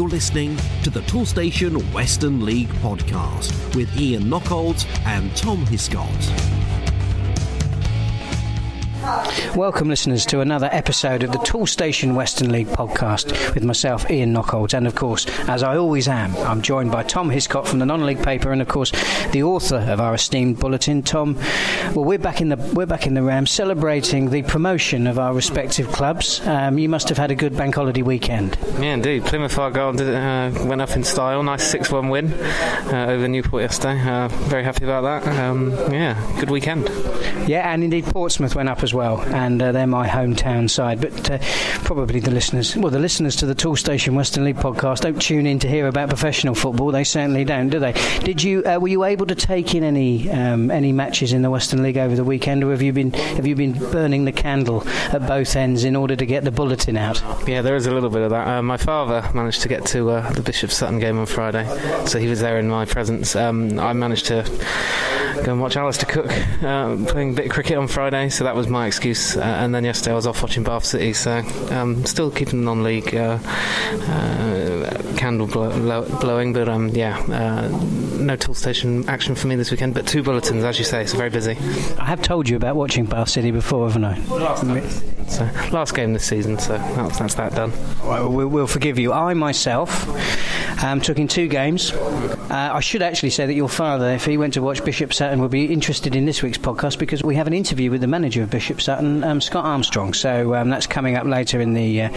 You're listening to the Toolstation Western League podcast with Ian Knockolds and Tom Hiscott. Welcome, listeners, to another episode of the Toolstation Western League podcast with myself, Ian Knockolds, and of course, as I always am, I'm joined by Tom Hiscott from the non-league paper, and of course, the author of our esteemed bulletin, Tom. Well, we're back in the we're back in the Ram, celebrating the promotion of our respective clubs. Um, you must have had a good bank holiday weekend. Yeah, indeed. Plymouth Argyle did, uh, went up in style. Nice six-one win uh, over Newport yesterday. Uh, very happy about that. Um, yeah, good weekend. Yeah, and indeed Portsmouth went up as well, and uh, they're my hometown side. But uh, probably the listeners, well, the listeners to the Toolstation Western League podcast don't tune in to hear about professional football. They certainly don't, do they? Did you? Uh, were you able to take in any um, any matches in the Western League over the weekend, or have you been have you been burning the candle at both ends in order to get the bulletin out? Yeah, there is a little bit of that. Uh, my father managed to get to uh, the Bishop Sutton game on Friday, so he was there in my presence. Um, I managed to go and watch Alastair Cook uh, playing a bit of cricket on Friday, so that was my excuse. Uh, and then yesterday I was off watching Bath City, so um, still keeping the non-league uh, uh candle blow- blowing. But um, yeah, uh, no Toolstation action for me this weekend. But two bulletins, as you say, so very busy. I have told you about watching Bath City before, haven't I? Last, so, last game this season, so that's, that's that done. Well, we'll forgive you. I myself um, took in two games. Uh, I should actually say that your father, if he went to watch Bishop Sutton, would be interested in this week's podcast because we have an interview with the manager of Bishop Sutton, um, Scott Armstrong. So um, that's coming up later in the uh,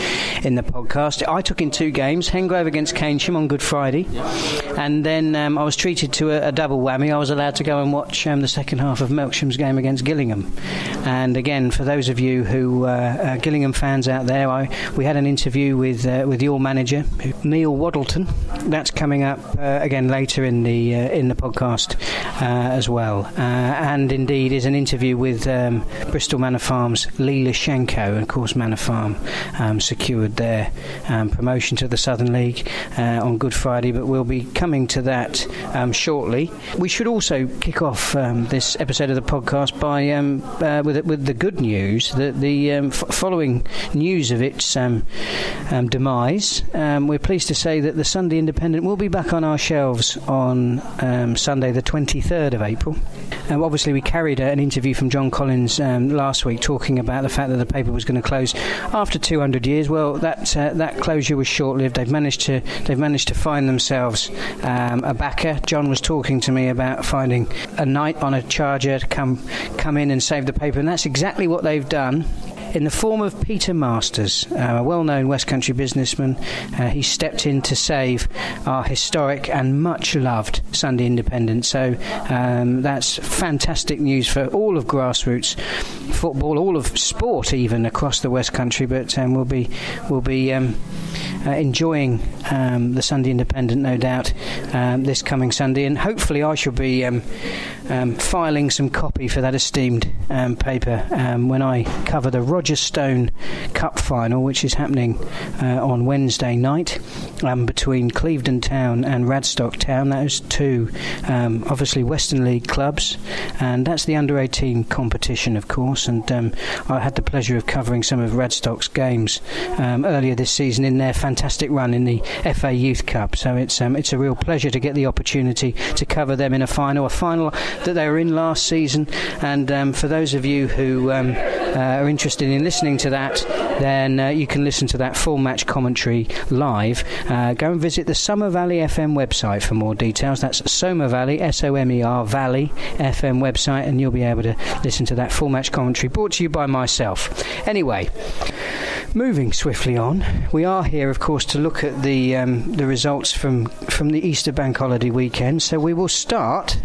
in the podcast. I took in two games: Hengrove against Keynsham on Good Friday, and then um, I was treated to a, a, double whammy. I was allowed to go and watch um, the second half of Melksham's game against Gillingham. And again, for those of you who uh, uh, Gillingham fans out there, I, we had an interview with uh, with your manager, Neil Waddleton. That's coming up uh, again later in the uh, in the podcast as well, and indeed is an interview with um, Bristol Manor Farm's Lee Shenko, And of course, Manor Farm um, secured their um, promotion to the Southern League on Good Friday, but we'll be coming to that um, shortly. We should also kick off um, this episode of the podcast by with with the good news that the f- following news of its demise, we're pleased to say that the Sunday Independent will be back on our shelves on um, Sunday, the 23rd of April. Um, obviously, we carried an interview from John Collins um, last week talking about the fact that the paper was going to close after 200 years. Well, that uh, that closure was short-lived. They've managed to they've managed to find themselves um, a backer. John was talking to me about finding a knight on a charger to come come in and save the paper, and that's exactly what they've done in the form of Peter Masters, uh, a well known West Country businessman. Uh, he stepped in to save our historic and much loved Sunday Independent. So um, that's fantastic news for all of grassroots football, all of sport, even across the West Country. But um, we'll be, we'll be um, uh, enjoying um, the Sunday Independent, no doubt, um, this coming Sunday. And hopefully, I shall be um, filing some copy for that esteemed paper when I cover the Roger Stone Cup final, which is happening uh, on Wednesday night um, between Clevedon Town and Radstock Town. Those two, um, obviously, Western League clubs, and that's the under 18 competition, of course. And um, I had the pleasure of covering some of Radstock's games um, earlier this season in their run in the FA Youth Cup. So it's um, it's a real pleasure to get the opportunity to cover them in a final, a final that they were in last season. And um, for those of you who uh, are interested in listening to that, then uh, you can listen to that full match commentary live. Uh, go and visit the Somer Valley FM website for more details. That's Somer Valley, S O M E R Valley FM website, and you'll be able to listen to that full match commentary brought to you by myself. Anyway, moving swiftly on, we are here, of course, to look at the um, the results from from the Easter Bank Holiday weekend. So we will start.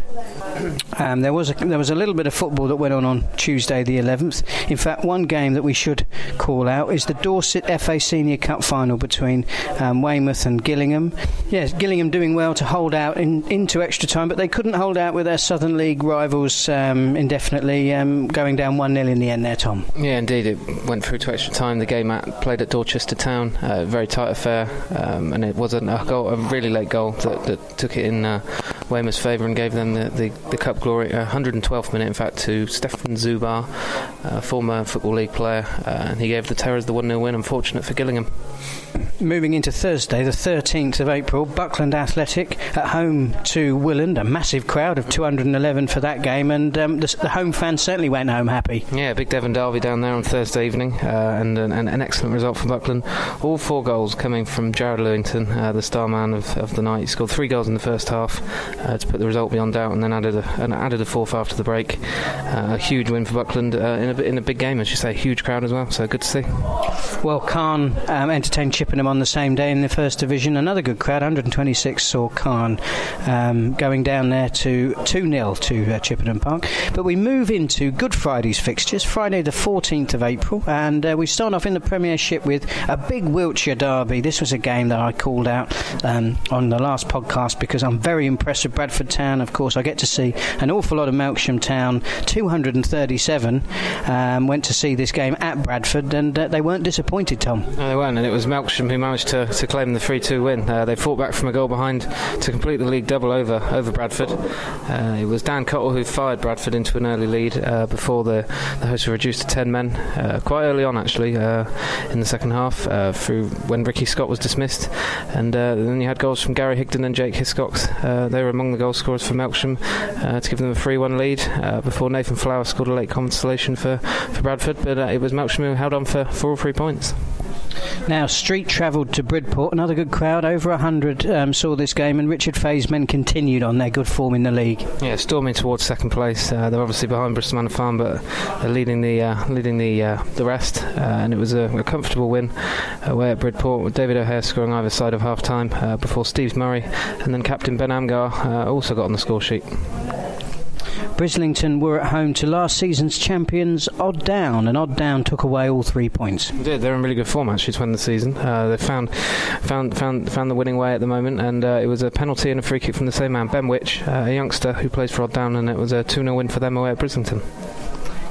Um, there was a, there was a little bit of football that went on on Tuesday the 11th. In fact, one game that we should call out is the Dorset FA Senior Cup final between um, Weymouth and Gillingham. Yes, Gillingham doing well to hold out in, into extra time, but they couldn't hold out with their Southern League rivals um, indefinitely, um, going down 1 0 in the end there, Tom. Yeah, indeed. It went through to extra time. The game at, played at Dorchester Town, uh, very tight affair, um, and it was a, goal, a really late goal that, that took it in. Uh, Weymouth's favour and gave them the, the, the, cup glory. 112th minute, in fact, to Stefan Zubar, a former Football League player, and he gave the Terrors the 1 0 win. Unfortunate for Gillingham. Moving into Thursday, the 13th of April, Buckland Athletic at home to Willand. A massive crowd of 211 for that game, and um, the, the, home fans certainly went home happy. Yeah, big Devon Derby down there on Thursday evening, uh, and, and, an excellent result for Buckland. All four goals coming from Jared Lewington, uh, the star man of, of the night. He scored three goals in the first half uh, to put the result beyond doubt, and then added a, and added a fourth after the break. Uh, a huge win for Buckland uh, in, a, in a big game, as you say, huge crowd as well. So good to see. Well, Calne um, entertained Chippenham on the same day in the First Division. Another good crowd, 126 saw Calne um, going down there to 2 0 to uh, Chippenham Park. But we move into Good Friday's fixtures, Friday the 14th of April, and uh, we start off in the Premiership with a big Wiltshire derby. This was a game that I called out um, on the last podcast because I'm very impressed with Bradford Town. Of course, I get to see an awful lot of Melksham Town, 237 um, went to see this game at Bradford, and uh, they weren't disappointed, Tom. No, they weren't, and it was Melksham who managed to, to claim the 3 2 win. Uh, they fought back from a goal behind to complete the league double over over Bradford. Uh, it was Dan Cottle who fired Bradford into an early lead uh, before the, the hosts were reduced to 10 men uh, quite early on, actually, uh, in the second half, uh, through when Ricky Scott was dismissed. And uh, then you had goals from Gary Higdon and Jake Hiscox. Uh, they were among the goal scorers for Melksham to give them a 3 1 lead before Nathan Flower scored a late consolation for, for Bradford. But it was Melksham who held on for, for all three points. Now, Street travelled to Bridport. Another good crowd, over 100 um, saw this game, and Richard Fay's men continued on their good form in the league. Yeah, storming towards second place. Uh, they're obviously behind Bristol Manor Farm, but they're leading the uh, leading the uh, the rest. Uh, and it was a, a comfortable win away at Bridport with David O'Hare scoring either side of half time uh, before Steve Murray, and then captain Ben Amgar uh, also got on the score sheet. Brislington were at home to last season's champions Odd Down, and Odd Down took away all three points. They did. They're in really good form actually to win the season. Uh, they found found found found the winning way at the moment, and uh, it was a penalty and a free kick from the same man, Ben Witch, uh, a youngster who plays for Odd Down, and it was a 2 0 win for them away at Brislington.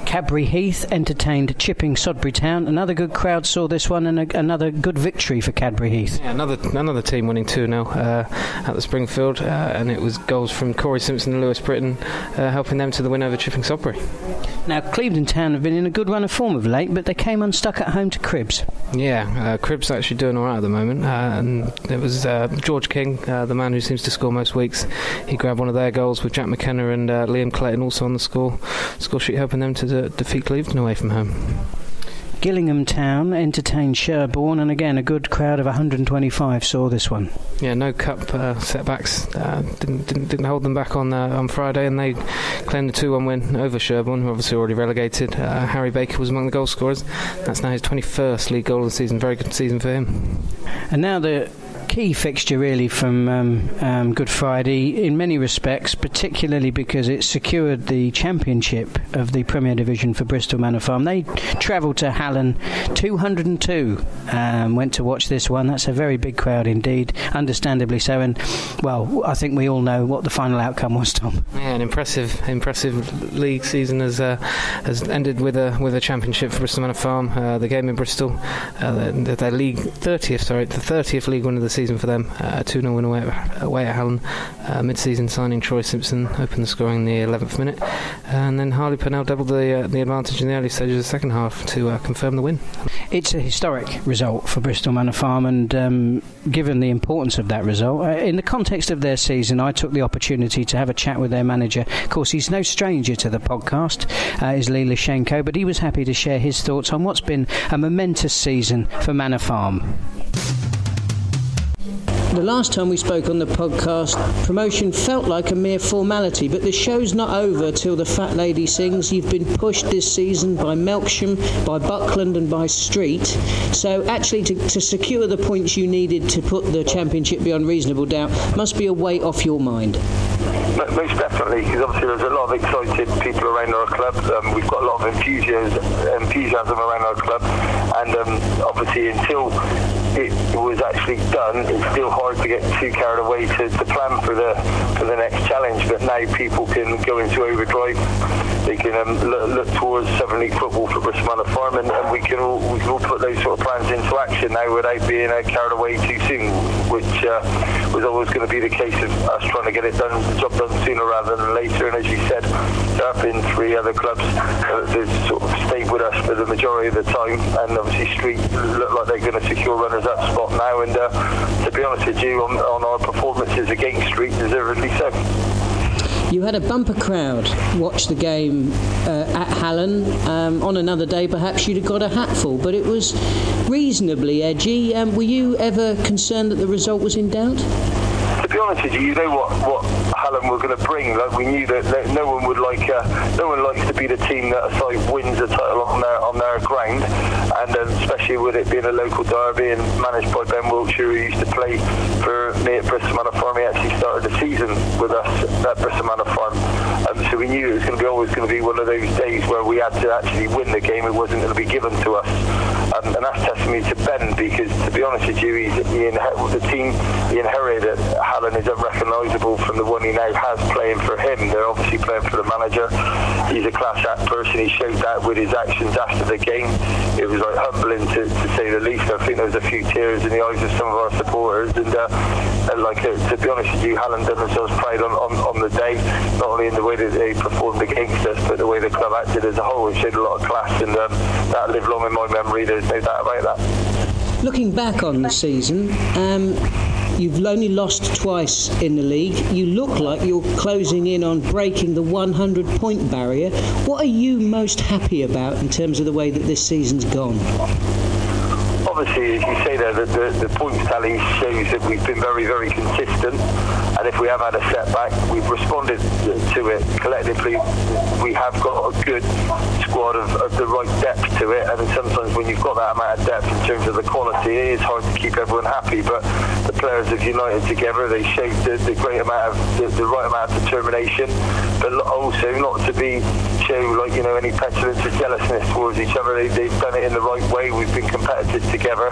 Cadbury Heath entertained Chipping Sodbury Town. Another good crowd saw this one, and a, another good victory for Cadbury Heath. Yeah, another another team winning 2 0 uh, at the Springfield, uh, and it was goals from Corey Simpson and Lewis Britton uh, helping them to the win over Chipping Sodbury. Now, Clevedon Town have been in a good run of form of late, but they came unstuck at home to Cribbs. Yeah, uh, Cribbs actually doing all right at the moment, uh, and it was uh, George King, the man who seems to score most weeks. He grabbed one of their goals with Jack McKenna and Liam Clayton also on the score score sheet, helping them to defeat Clevedon away from home. Gillingham Town entertained Sherborne, and again a good crowd of 125 saw this one. Yeah, no cup uh, setbacks. Uh, didn't, didn't, didn't hold them back on uh, on Friday, and they claimed a 2-1 win over Sherborne, who obviously already relegated. Uh, Harry Baker was among the goal scorers. That's now his 21st league goal of the season. Very good season for him. And now the key fixture really from um, um, Good Friday in many respects, particularly because it secured the championship of the Premier Division for Bristol Manor Farm. They travelled to Hallen, 202 um, went to watch this one. That's a very big crowd indeed, understandably so. And well, I think we all know what the final outcome was, Tom. Yeah, an impressive, impressive league season has uh, has ended with a with a championship for Bristol Manor Farm. Uh, the game in Bristol, uh, their, their league 30th, sorry, the 30th league win of the season for them. Uh, 2 0 win away, away at Hallen. Uh, Mid season signing Troy Simpson opened the scoring in the 11th minute. And then Harley Purnell doubled the, uh, the advantage in the early stages of the second half to confirm the win. It's a historic result for Bristol Manor Farm, and um, given the importance of that result, uh, in the context of their season, I took the opportunity to have a chat with their manager. Of course, he's no stranger to the podcast, uh, is Lee Lashenko, but he was happy to share his thoughts on what's been a momentous season for Manor Farm. The last time we spoke on the podcast, promotion felt like a mere formality, but the show's not over till the Fat Lady sings. You've been pushed this season by Melksham, by Buckland, and by Street. So, actually, to, to secure the points you needed to put the championship beyond reasonable doubt must be a weight off your mind. Most definitely, because obviously there's a lot of excited people around our club. Um, we've got a lot of enthusiasm, enthusiasm around our club, and um, obviously until it was actually done, it's still hard to get too carried away to, to plan for the for the next challenge. But now people can go into overdrive. They can um, look, look, towards Southern League football for Bristol Manor Farm, and, and, we can all we can all put those sort of plans into into action now without being uh, carried away too soon, which uh, was always going to be the case of us trying to get it done, the job done sooner rather than later. And as you said, there have been three other clubs that sort of stayed with us for the majority of the time, and obviously Street look like they're going to secure runners-up spot now. And uh, to be honest with you, on, on our performances against Street, deservedly so. You had a bumper crowd watch the game uh, at Hallen. Um, on another day, perhaps you'd have got a hatful, but it was reasonably edgy. Um, were you ever concerned that the result was in doubt? to be honest with you, you know what, what Hallen were going to bring. Like we knew that, no one would like, uh, no one likes to be the team that a side wins a title on their on their ground, and um, especially with it being a local derby and managed by Ben Wiltshire, who used to play for me at Bristol Manor Farm. He actually started the season with us at Bristol Manor Farm, um, so we knew it was going to be always going to be one of those days where we had to actually win the game. It wasn't going to be given to us, and that's testimony to Ben because, to be honest with you, he's, he the team he inherited. Hallen is unrecognisable from the one he now has playing for him. They're obviously playing for the manager. He's a class act person. He showed that with his actions after the game. It was like humbling to, to say the least. I think there was a few tears in the eyes of some of our supporters. And, uh, and like uh, to be honest with you, Hallen done themselves proud on, on, on the day, not only in the way that they performed against us, but the way the club acted as a whole. It showed a lot of class, and um, that lived long in my memory. No doubt about that. Looking back on the season, um, You've only lost twice in the league. You look like you're closing in on breaking the 100 point barrier. What are you most happy about in terms of the way that this season's gone? obviously, as you say there, the, the, the points tally shows that we've been very, very consistent. And if we have had a setback, we've responded to it collectively. We have got a good squad of, of the right depth to it. And sometimes when you've got that amount of depth in terms of the quality, it is hard to keep everyone happy. But the players have united together. They showed the, the great amount of the, the, right amount of determination, but also not to be show like you know any petulance or jealousness towards each other. They, they've done it in the right way. We've been competitive together,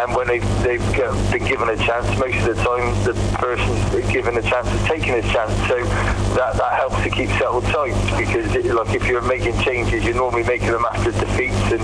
and when they've, they've been given a chance, most of the time the person given a chance is taking his chance. So that, that helps to keep settled tight because it, like if you're making changes, you're normally making them after defeats, and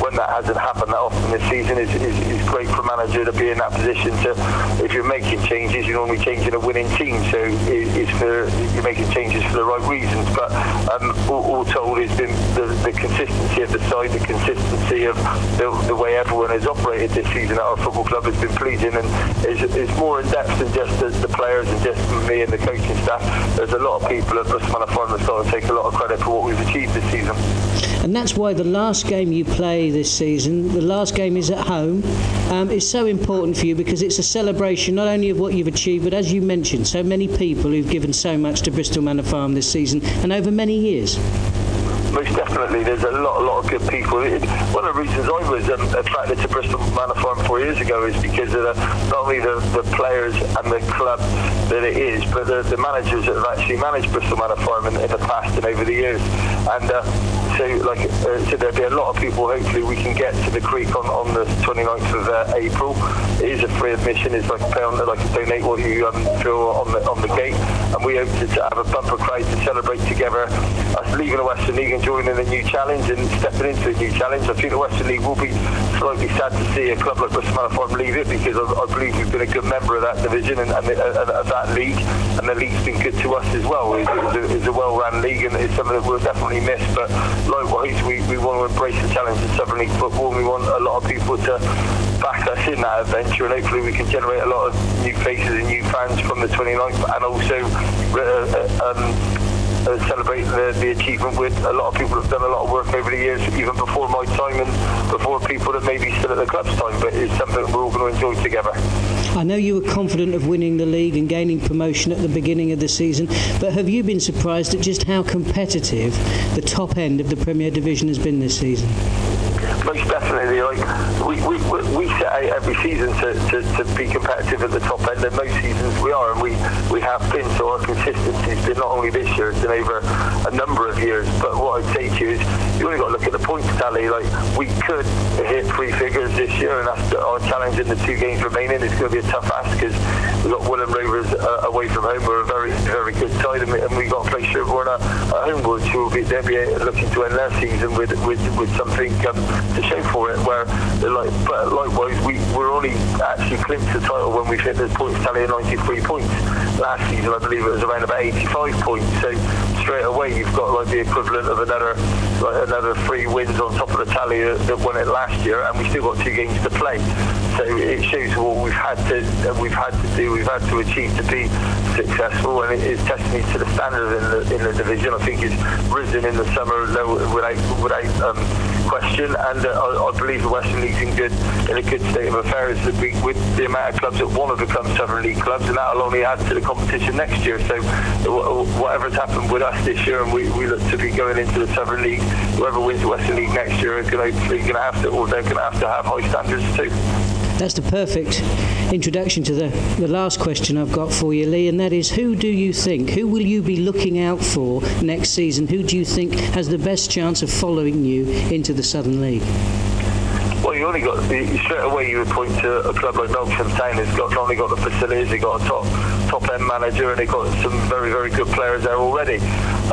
when that hasn't happened that often this season, is is, great for a manager to be in that position. To if you're making changes, you're normally changing a winning team. So it, it's for you're making changes for the right reasons. But um, all, all told, it's been the, the consistency of the side, the consistency of the, the way everyone has operated this season at our football club has been pleasing, and it's, it's more in depth than just the, the players and just me and the coaching staff. There's a lot of people at Bristol Manor Farm that sort of take a lot of credit for what we've achieved this season. And that's why the last game you play this season, the last game is at home, um, is so important for you because it's a celebration not only of what you've achieved, but as you mentioned, so many people who've given so much to Bristol Manor Farm this season and over many years most definitely. There's a lot, a lot of good people. It, one of the reasons I was um, attracted to Bristol Manor Farm four years ago is because of the, not only the, the players and the club that it is, but the, the managers that have actually managed Bristol Manor Farm in, in the past and over the years. And uh, so, like, uh, so there'll be a lot of people. Hopefully, we can get to the creek on, on the 29th of uh, April. It is a free admission. It's like a on, like donate what you um, feel on the on the gate, and we hope to, to have a bumper crowd to celebrate together. Us leaving the Western League and joining a new challenge and stepping into a new challenge. I think the Western League will be slightly sad to see a club like Bristol Farm leave it because I, I, believe we've been a good member of that division and, and, uh, and, and that league, and the league's been good to us as well. It's, it's a, it's a well-run league and it's something that we'll definitely miss. But likewise, we, we want to embrace the challenge of Southern League football. We want a lot of people to back us in that adventure and hopefully we can generate a lot of new faces and new fans from the 29th and also uh, uh um, uh, celebrating the, the, achievement with a lot of people have done a lot of work over the years, even before my time and before people that maybe still at the club's time. But it's something we're all going to enjoy together. I know you were confident of winning the league and gaining promotion at the beginning of the season, but have you been surprised at just how competitive the top end of the Premier Division has been this season? Definitely. Like we, we, we set out every season to, to, to be competitive at the top end, and most seasons we are, and we, we have been. So our consistency has been not only this year, it's been over a number of years. But what I'd say to you is, you only got to look at the points tally. Like we could hit three figures this year, and that's our challenge in the two games remaining. It's going to be a tough ask because we've got Willand Rovers uh, away from home. We're a very, very good side, and, we, and we've got to play Sherborne at, at home, which will be they'll be looking to end their season with with, with something um, to show for it. Where like, but likewise, we we're only actually clinched the title when we've hit the points tally of 93 points. Last season, I believe it was around about 85 points. So straight away, you've got like the equivalent of another like another three wins on top of the tally that won it last year, and we still got two games to play. So it shows what we've had to we've had to do, we've had to achieve to be successful, and it is testimony to the standard in the in the division. I think it's risen in the summer without without um, question, and uh, I, I, believe the Western League's in good in a good state of affairs with the amount of clubs that want to become Southern League clubs, and that'll only add to the competition next year. So whatever's happened with us this year, and we, we look to be going into the Southern League, whoever wins the Western League next year is going to have to, or they're going to have to have high standards too. That's the perfect introduction to the, the last question I've got for you, Lee, and that is who do you think, who will you be looking out for next season? Who do you think has the best chance of following you into the Southern League? Well, you only got straight away. You would point to a club like Town. It's got not only got the facilities, they got a top top end manager, and they got some very very good players there already.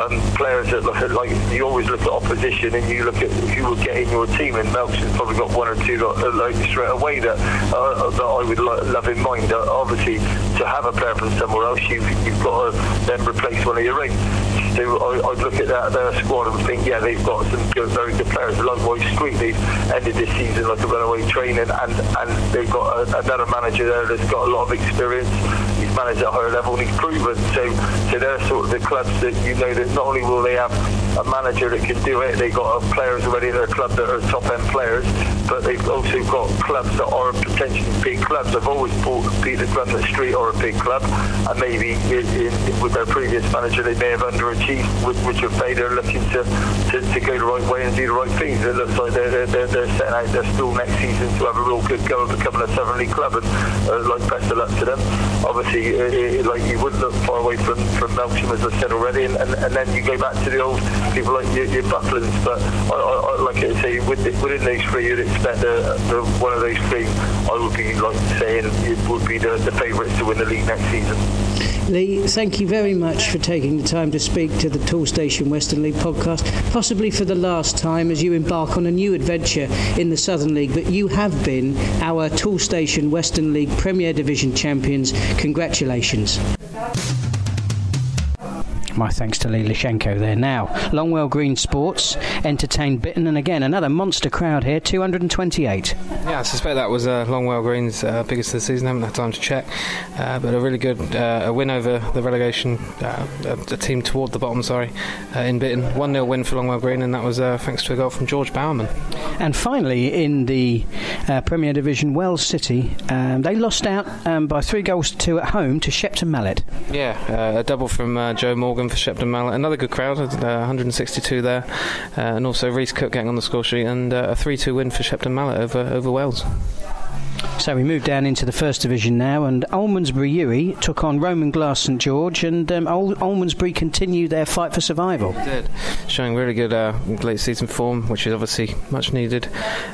Um, players that look at like you always look at opposition, and you look at who would get in your team. And Melksham's probably got one or two like straight away that uh, that I would love in mind. Uh, obviously, to have a player from somewhere else, you've you've got to then replace one of your own. So I, would look at that their squad and think, yeah, they've got some good, very good players. Likewise, Street, they've ended this season like a runaway train, and, and, and they've got a, another manager there that's got a lot of experience. He's managed at higher level and he's proven. So, so they're sort of the clubs that you know that not only will they have a manager that can do it, they've got players already in their club that are top end players, but they've also got clubs that are potentially big clubs. I've always thought clubs at Street are a big club, and maybe in, in, with their previous manager they may have underachieved, with, which have made they're looking to, to, to, go the right way and do the right things. It looks like they're, they're, they're setting out their still next season to have a real good go of becoming a Southern League club, and uh, like best of luck to them. Obviously, it, it, like you wouldn't look far away from from Melksham, as I said already, and, and, and then you go back to the old people like your, your Bucklands. But I, I, like I say, within, within those three, you'd expect the, the, one of those three. I would be like saying it would be the, the favourites to win the league next season. Lee, thank you very much for taking the time to speak to the Toolstation Western League podcast, possibly for the last time as you embark on a new adventure in the Southern League. But you have been our Toolstation Western League Premier Division champions. Congratulations. My thanks to Lee Lashenko there. Now, Longwell Green Sports entertained Bitton, and again, another monster crowd here 228. Yeah, I suspect that was uh, Longwell Green's uh, biggest of the season. I haven't had time to check. Uh, but a really good uh, a win over the relegation, uh, a team toward the bottom, sorry, uh, in Bitton. 1 0 win for Longwell Green, and that was thanks to a goal from George Bowerman. And finally, in the Premier Division, Wells City, um, they lost out um, by three goals to two at home to Shepton Mallet. Yeah, a double from Joe Morgan for Shepton Mallet. Another good crowd, uh, 162 there, uh, and also Reese Cook getting on the score sheet, and uh, a 3-2 win for Shepton Mallet over over Wells. So we move down into the first division now, and Almondsbury UWE took on Roman Glass St George, and um, Almondsbury continue their fight for survival. Did, showing really good uh, late season form, which is obviously much needed,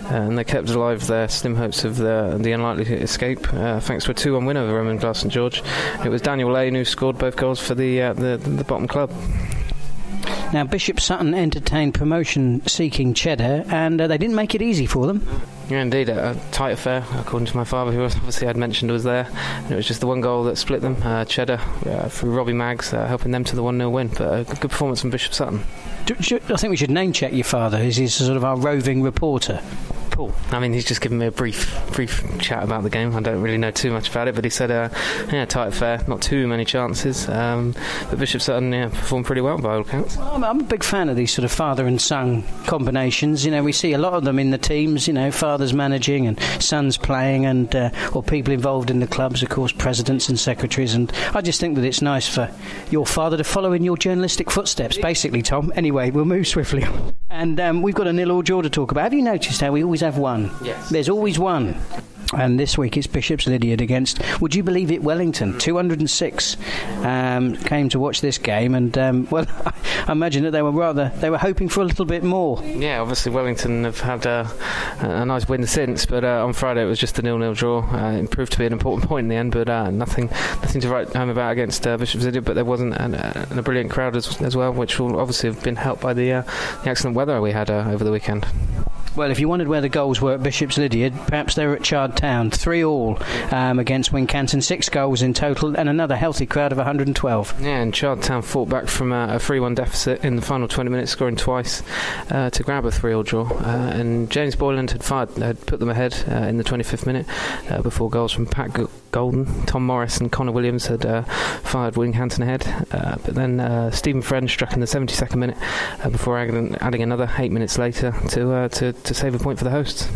uh, and they kept alive their slim hopes of the, the unlikely escape uh, thanks to a 2 1 win over Roman Glass St George. It was Daniel Lane who scored both goals for the, uh, the, the bottom club. Now, Bishop Sutton entertained promotion seeking Cheddar, and uh, they didn't make it easy for them. Yeah, indeed, a, tight affair, according to my father, who obviously I'd mentioned was there. And it was just the one goal that split them. Uh, Cheddar uh, through Robbie Maggs, uh, helping them to the 1 0 win. But a good performance from Bishop Sutton. Do, I think we should name check your father. He's, he sort of our roving reporter? Paul. I mean, he's just given me a brief, brief chat about the game. I don't really know too much about it, but he said, uh, yeah, tight affair, not too many chances. Um, but Bishop Sutton yeah, performed pretty well by all accounts. Well, I'm a big fan of these sort of father and son combinations. You know, we see a lot of them in the teams. You know, fathers managing and sons playing, and uh, or people involved in the clubs, of course, presidents and secretaries. And I just think that it's nice for your father to follow in your journalistic footsteps, basically, Tom. Anyway, we'll move swiftly on. And um, we've got a nil or draw to talk about. Have you noticed how we always have one? Yes. There's always one. And this week it's Bishop's Lydeard against, would you believe it, Wellington. 206 um, came to watch this game, and um, well, I imagine that they were rather they were hoping for a little bit more. Yeah, obviously Wellington have had a, a nice win since, but uh, on Friday it was just a nil-nil draw. Uh, it proved to be an important point in the end, but uh, nothing nothing to write home about against uh, Bishop's Lydeard. But there wasn't an, a brilliant crowd as, as, well, which will obviously have been helped by the, uh, the excellent weather we had uh, over the weekend. Well, if you wondered where the goals were at Bishop's Lydeard, perhaps they were at Chard Town. Three all um, against Wincanton, six goals in total, and another healthy crowd of 112. Yeah, and Chard Town fought back from a 3 1 deficit in the final 20 minutes, scoring twice uh, to grab a 3 all draw. Uh, and James Boyland had fired, had put them ahead uh, in the 25th minute uh, before goals from Pat Golden, Tom Morris, and Connor Williams had uh, fired Wincanton ahead. Uh, but then Stephen Friend struck in the 72nd minute before adding, adding, another eight minutes later to, to to save a point for the hosts.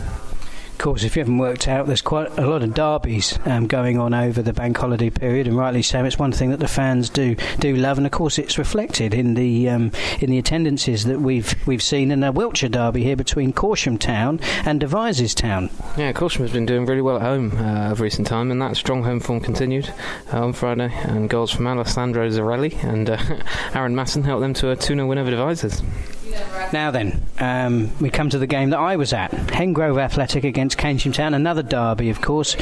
Of course, if you haven't worked out, there's quite a lot of derbies um, going on over the bank holiday period, and rightly so. It's one thing that the fans do do love, and of course, it's reflected in the um, in the attendances that we've we've seen in a Wiltshire derby here between Corsham Town and Devizes Town. Yeah, Corsham has been doing really well at home uh, of recent time, and that strong home form continued uh, on Friday. And goals from Alessandro Zarelli and uh, Aaron Masson helped them to a 2 0 win over Devizes. Now then, um, we come to the game that I was at. Hengrove Athletic against Keynsham Town, another derby, of course.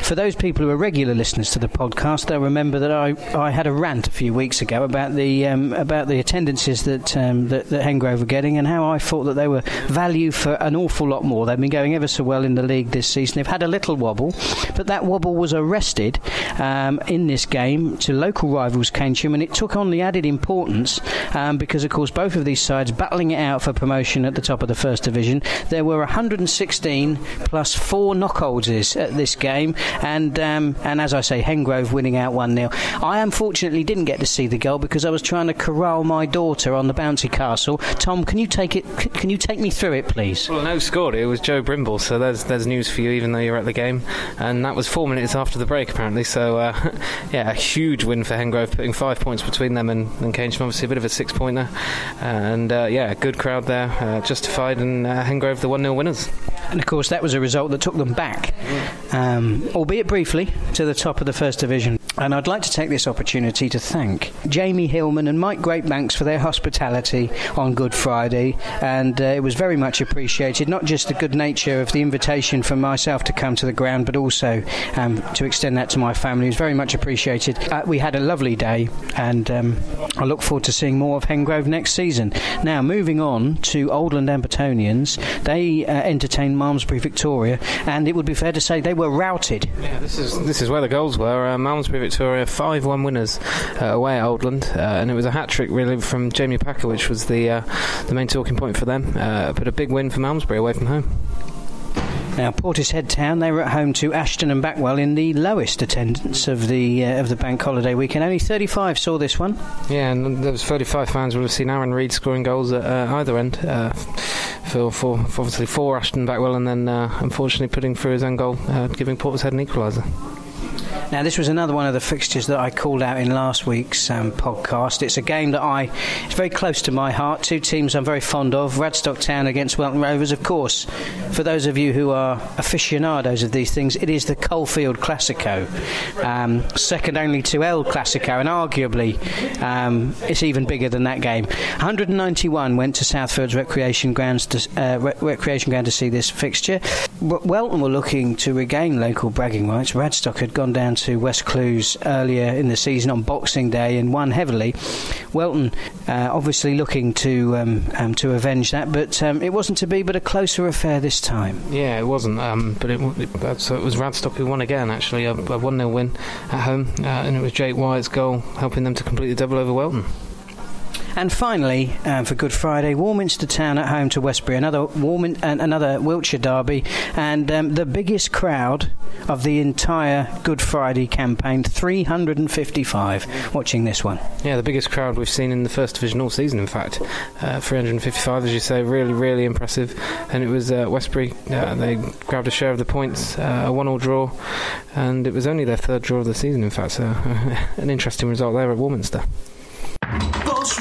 For those people who are regular listeners to the podcast, they'll remember that I, I had a rant a few weeks ago about the um, about the attendances that, um, that, that Hengrove were getting and how I thought that they were value for an awful lot more. They've been going ever so well in the league this season. They've had a little wobble, but that wobble was arrested um, in this game to local rivals Keynsham, and it took on the added importance um, because, of course, both of these sides battling it out for promotion at the top of the first division. There were 116 plus four knockholders at this game, and um, and as I say, Hengrove winning out one 0 I unfortunately didn't get to see the goal because I was trying to corral my daughter on the bouncy castle. Tom, can you take it? Can you take me through it, please? Well, no scored. It was Joe Brimble, so there's there's news for you, even though you're at the game, and that was four minutes after the break apparently. So uh, yeah, a huge win for Hengrove, putting five points between them and, and Keynsham. Obviously, a bit of a six pointer, and uh, yeah, good crowd there, uh, justified, and uh, Hengrove the 1 0 winners. And of course, that was a result that took them back, um, albeit briefly, to the top of the First Division. And I'd like to take this opportunity to thank Jamie Hillman and Mike Greatbanks for their hospitality on Good Friday. And uh, it was very much appreciated, not just the good nature of the invitation from myself to come to the ground, but also um, to extend that to my family. It was very much appreciated. Uh, we had a lovely day, and um, I look forward to seeing more of Hengrove next season. Now, moving on to Oldland Ambertonians, they uh, entertained Malmesbury Victoria, and it would be fair to say they were routed. Yeah, this is this is where the goals were. Uh, Malmesbury Victoria five one winners uh, away at Oldland, uh, and it was a hat trick really from Jamie Packer, which was the uh, the main talking point for them. Uh, but a big win for Malmesbury away from home. Now, Portishead Town, they were at home to Ashton and Backwell in the lowest attendance of the uh, of the bank holiday weekend. Only 35 saw this one. Yeah, and those 35 fans would have seen Aaron Reid scoring goals at uh, either end. Uh, for, for, for, obviously for Ashton Backwell, and then uh, unfortunately putting through his own goal, uh, giving Portishead an equaliser. Now, this was another one of the fixtures that I called out in last week's um, podcast. It's a game that I, it's very close to my heart. Two teams I'm very fond of Radstock Town against Welton Rovers, of course. For those of you who are aficionados of these things, it is the Coalfield Classico, um, second only to El Clasico, and arguably um, it's even bigger than that game. 191 went to Southfields Recreation Grounds to, uh, Re- Recreation Ground to see this fixture. Welton were looking to regain local bragging rights. Radstock had gone down to West Clewes earlier in the season on Boxing Day and won heavily. Welton uh, obviously looking to um, um, to avenge that, but um, it wasn't to be, but a closer affair this time. Yeah, it wasn't. Um, but it, it, so it was Radstock who won again. Actually, a, a one 0 win at home, uh, and it was Jake Wyatt's goal helping them to complete the double over Welton. And finally, um, for Good Friday, Warminster Town at home to Westbury, another Warmin- another Wiltshire derby, and um, the biggest crowd of the entire Good Friday campaign, 355 watching this one. Yeah, the biggest crowd we've seen in the first division all season. In fact, uh, 355, as you say, really, really impressive. And it was uh, Westbury; uh, they grabbed a share of the points, uh, a one-all draw, and it was only their third draw of the season. In fact, so an interesting result there at Warminster.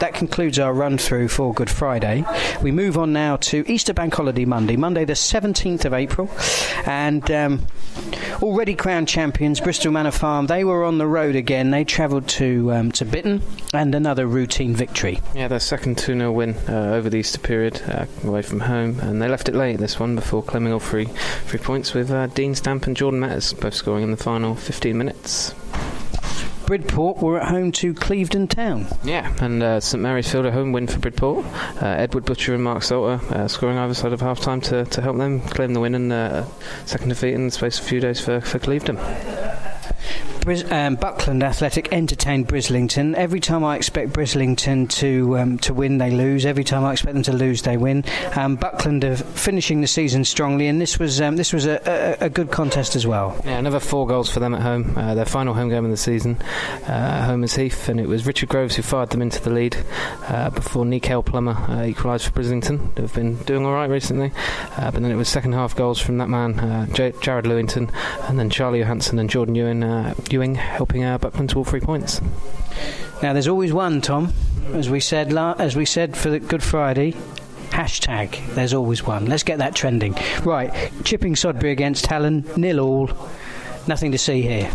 That concludes our run through for Good Friday. We move on now to Easter Bank Holiday Monday, Monday the 17th of April. And um, already crowned champions, Bristol Manor Farm, they were on the road again. They travelled to, um, to Bitton and another routine victory. Yeah, their second 2 0 win uh, over the Easter period, uh, away from home, and they left it late this one before claiming all three, three points with uh, Dean Stamp and Jordan Metters both scoring in the final 15 minutes. Bridport were at home to Clevedon Town. Yeah, and uh, St Mary's Field a home win for Bridport. Uh, Edward Butcher and Mark Salter uh, scoring either side of half time to, to help them claim the win and uh, second defeat in the space of a few days for, for Clevedon. Bris- um, Buckland Athletic entertained Brislington. Every time I expect Brislington to um, to win, they lose. Every time I expect them to lose, they win. Um, Buckland are finishing the season strongly, and this was um, this was a, a, a good contest as well. Yeah, another four goals for them at home. Uh, their final home game of the season, uh, home is Heath, and it was Richard Groves who fired them into the lead uh, before Nikel Plummer uh, equalised for Brislington. They've been doing all right recently, uh, but then it was second half goals from that man, uh, J- Jared Lewington, and then Charlie Johansson and Jordan uh, Ewing helping uh, Buckland to all three points. Now, there's always one, Tom, as we said la- as we said for the Good Friday. Hashtag, there's always one. Let's get that trending. Right, Chipping Sodbury against Hallen, nil all. Nothing to see here.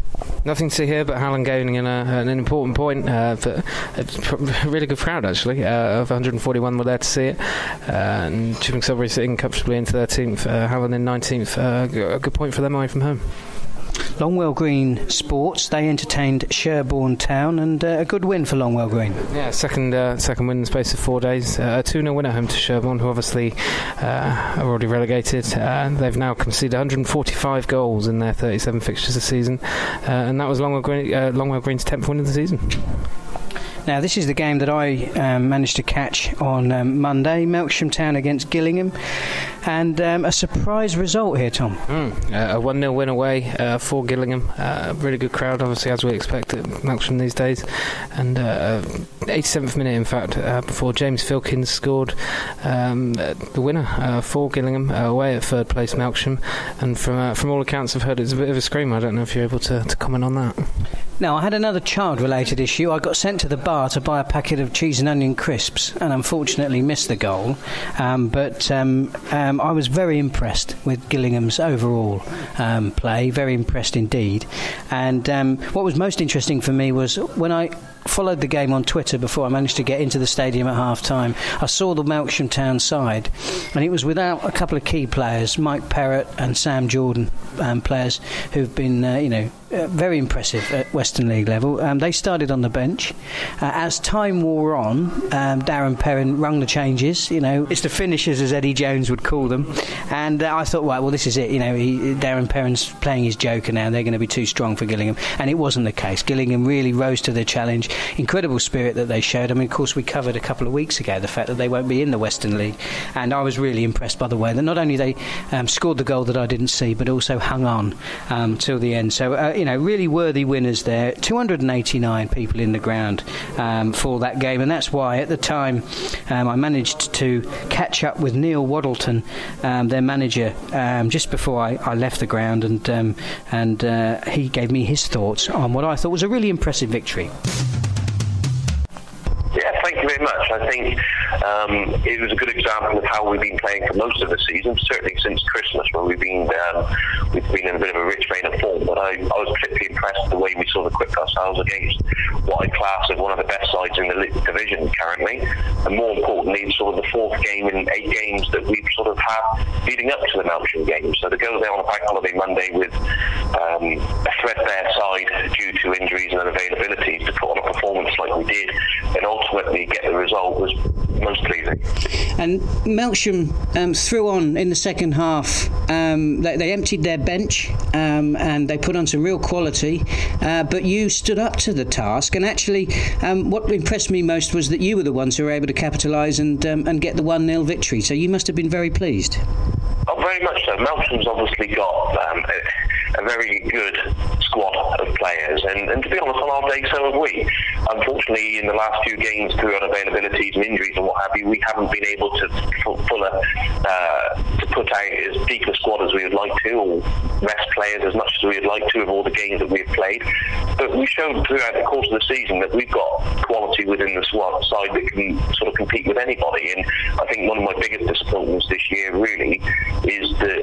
Nothing to see here, but Hallen gaining an, uh, an important point. Uh, for a really good crowd, actually. Uh, of 141 were there to see it. Uh, and Chipping Sodbury sitting comfortably in 13th, uh, Hallen in 19th. Uh, a good point for them away from home. Longwell Green Sports, they entertained Sherborne Town, and uh, a good win for Longwell Green. Yeah, second uh, second win in the space of four days. Uh, a 2 0 win at home to Sherborne, who obviously uh, are already relegated. Uh, they've now conceded 145 goals in their 37 fixtures this season, uh, and that was Longwell, Green, uh, Longwell Green's 10th win of the season. Now, this is the game that I um, managed to catch on um, Monday Melksham Town against Gillingham, and um, a surprise result here, Tom. Mm, uh, a 1 0 win away uh, for Gillingham. Uh, really good crowd, obviously, as we expect at Melksham these days. And uh, 87th minute, in fact, uh, before James Filkins scored um, uh, the winner uh, for Gillingham uh, away at third place Melksham. And from uh, from all accounts I've heard, it's a bit of a screamer. I don't know if you're able to, to comment on that. Now, I had another child related issue. I got sent to the bar to buy a packet of cheese and onion crisps and unfortunately missed the goal. Um, but um, um, I was very impressed with Gillingham's overall um, play, very impressed indeed. And um, what was most interesting for me was when I followed the game on Twitter before I managed to get into the stadium at half time. I saw the Melksham Town side, and it was without a couple of key players, Mike Perrott and Sam Jordan, um, players who've been, uh, you know, uh, very impressive at Western League level. Um, they started on the bench. Uh, as time wore on, um, Darren Perrin rung the changes. You know, it's the finishers, as Eddie Jones would call them. And uh, I thought, right, well, this is it. You know, he, Darren Perrin's playing his joker now. They're going to be too strong for Gillingham. And it wasn't the case. Gillingham really rose to the challenge. Incredible spirit that they showed. I mean, of course, we covered a couple of weeks ago the fact that they won't be in the Western League. And I was really impressed by the way that not only they um, scored the goal that I didn't see, but also hung on um, till the end. So, uh, you know, really worthy winners there. 289 people in the ground um, for that game. And that's why at the time um, I managed to catch up with Neil Waddleton, um, their manager, um, just before I, I left the ground. And, um, and uh, he gave me his thoughts on what I thought was a really impressive victory. Yeah, thank you very much. I think um, it was a good example of how we've been playing for most of the season, certainly since Christmas, where we've been um, we've been in a bit of a rich vein of form. But I, I was particularly impressed with the way we sort of equipped ourselves against what I class as one of the best sides in the division currently, and more importantly, sort of the fourth game in eight games that we've sort of had leading up to the Melksham game. So to go there on a bank holiday Monday with um, a threadbare side due to injuries and unavailability to put on a performance like we did and ultimately get the result was most pleasing. And Melksham um, threw on in the second half. Um, they, they, emptied their bench um, and they put on some real quality, uh, but you stood up to the task. And actually, um, what impressed me most was that you were the ones who were able to capitalise and, um, and get the 1 0 victory. So you must have been very pleased. Oh, very much so. Melksham's obviously got um, a, a, very good squad of players, and, and to be honest, on our day, so have we. Unfortunately, in the last few games, through unavailabilities and injuries and what have you, we haven't been able to full, uh, to put out as deep a squad as we would like to, or rest players as much as we would like to of all the games that we've played. But we showed throughout the course of the season that we've got quality within the squad side that can sort of compete with anybody. And I think one of my biggest disappointments this year really is the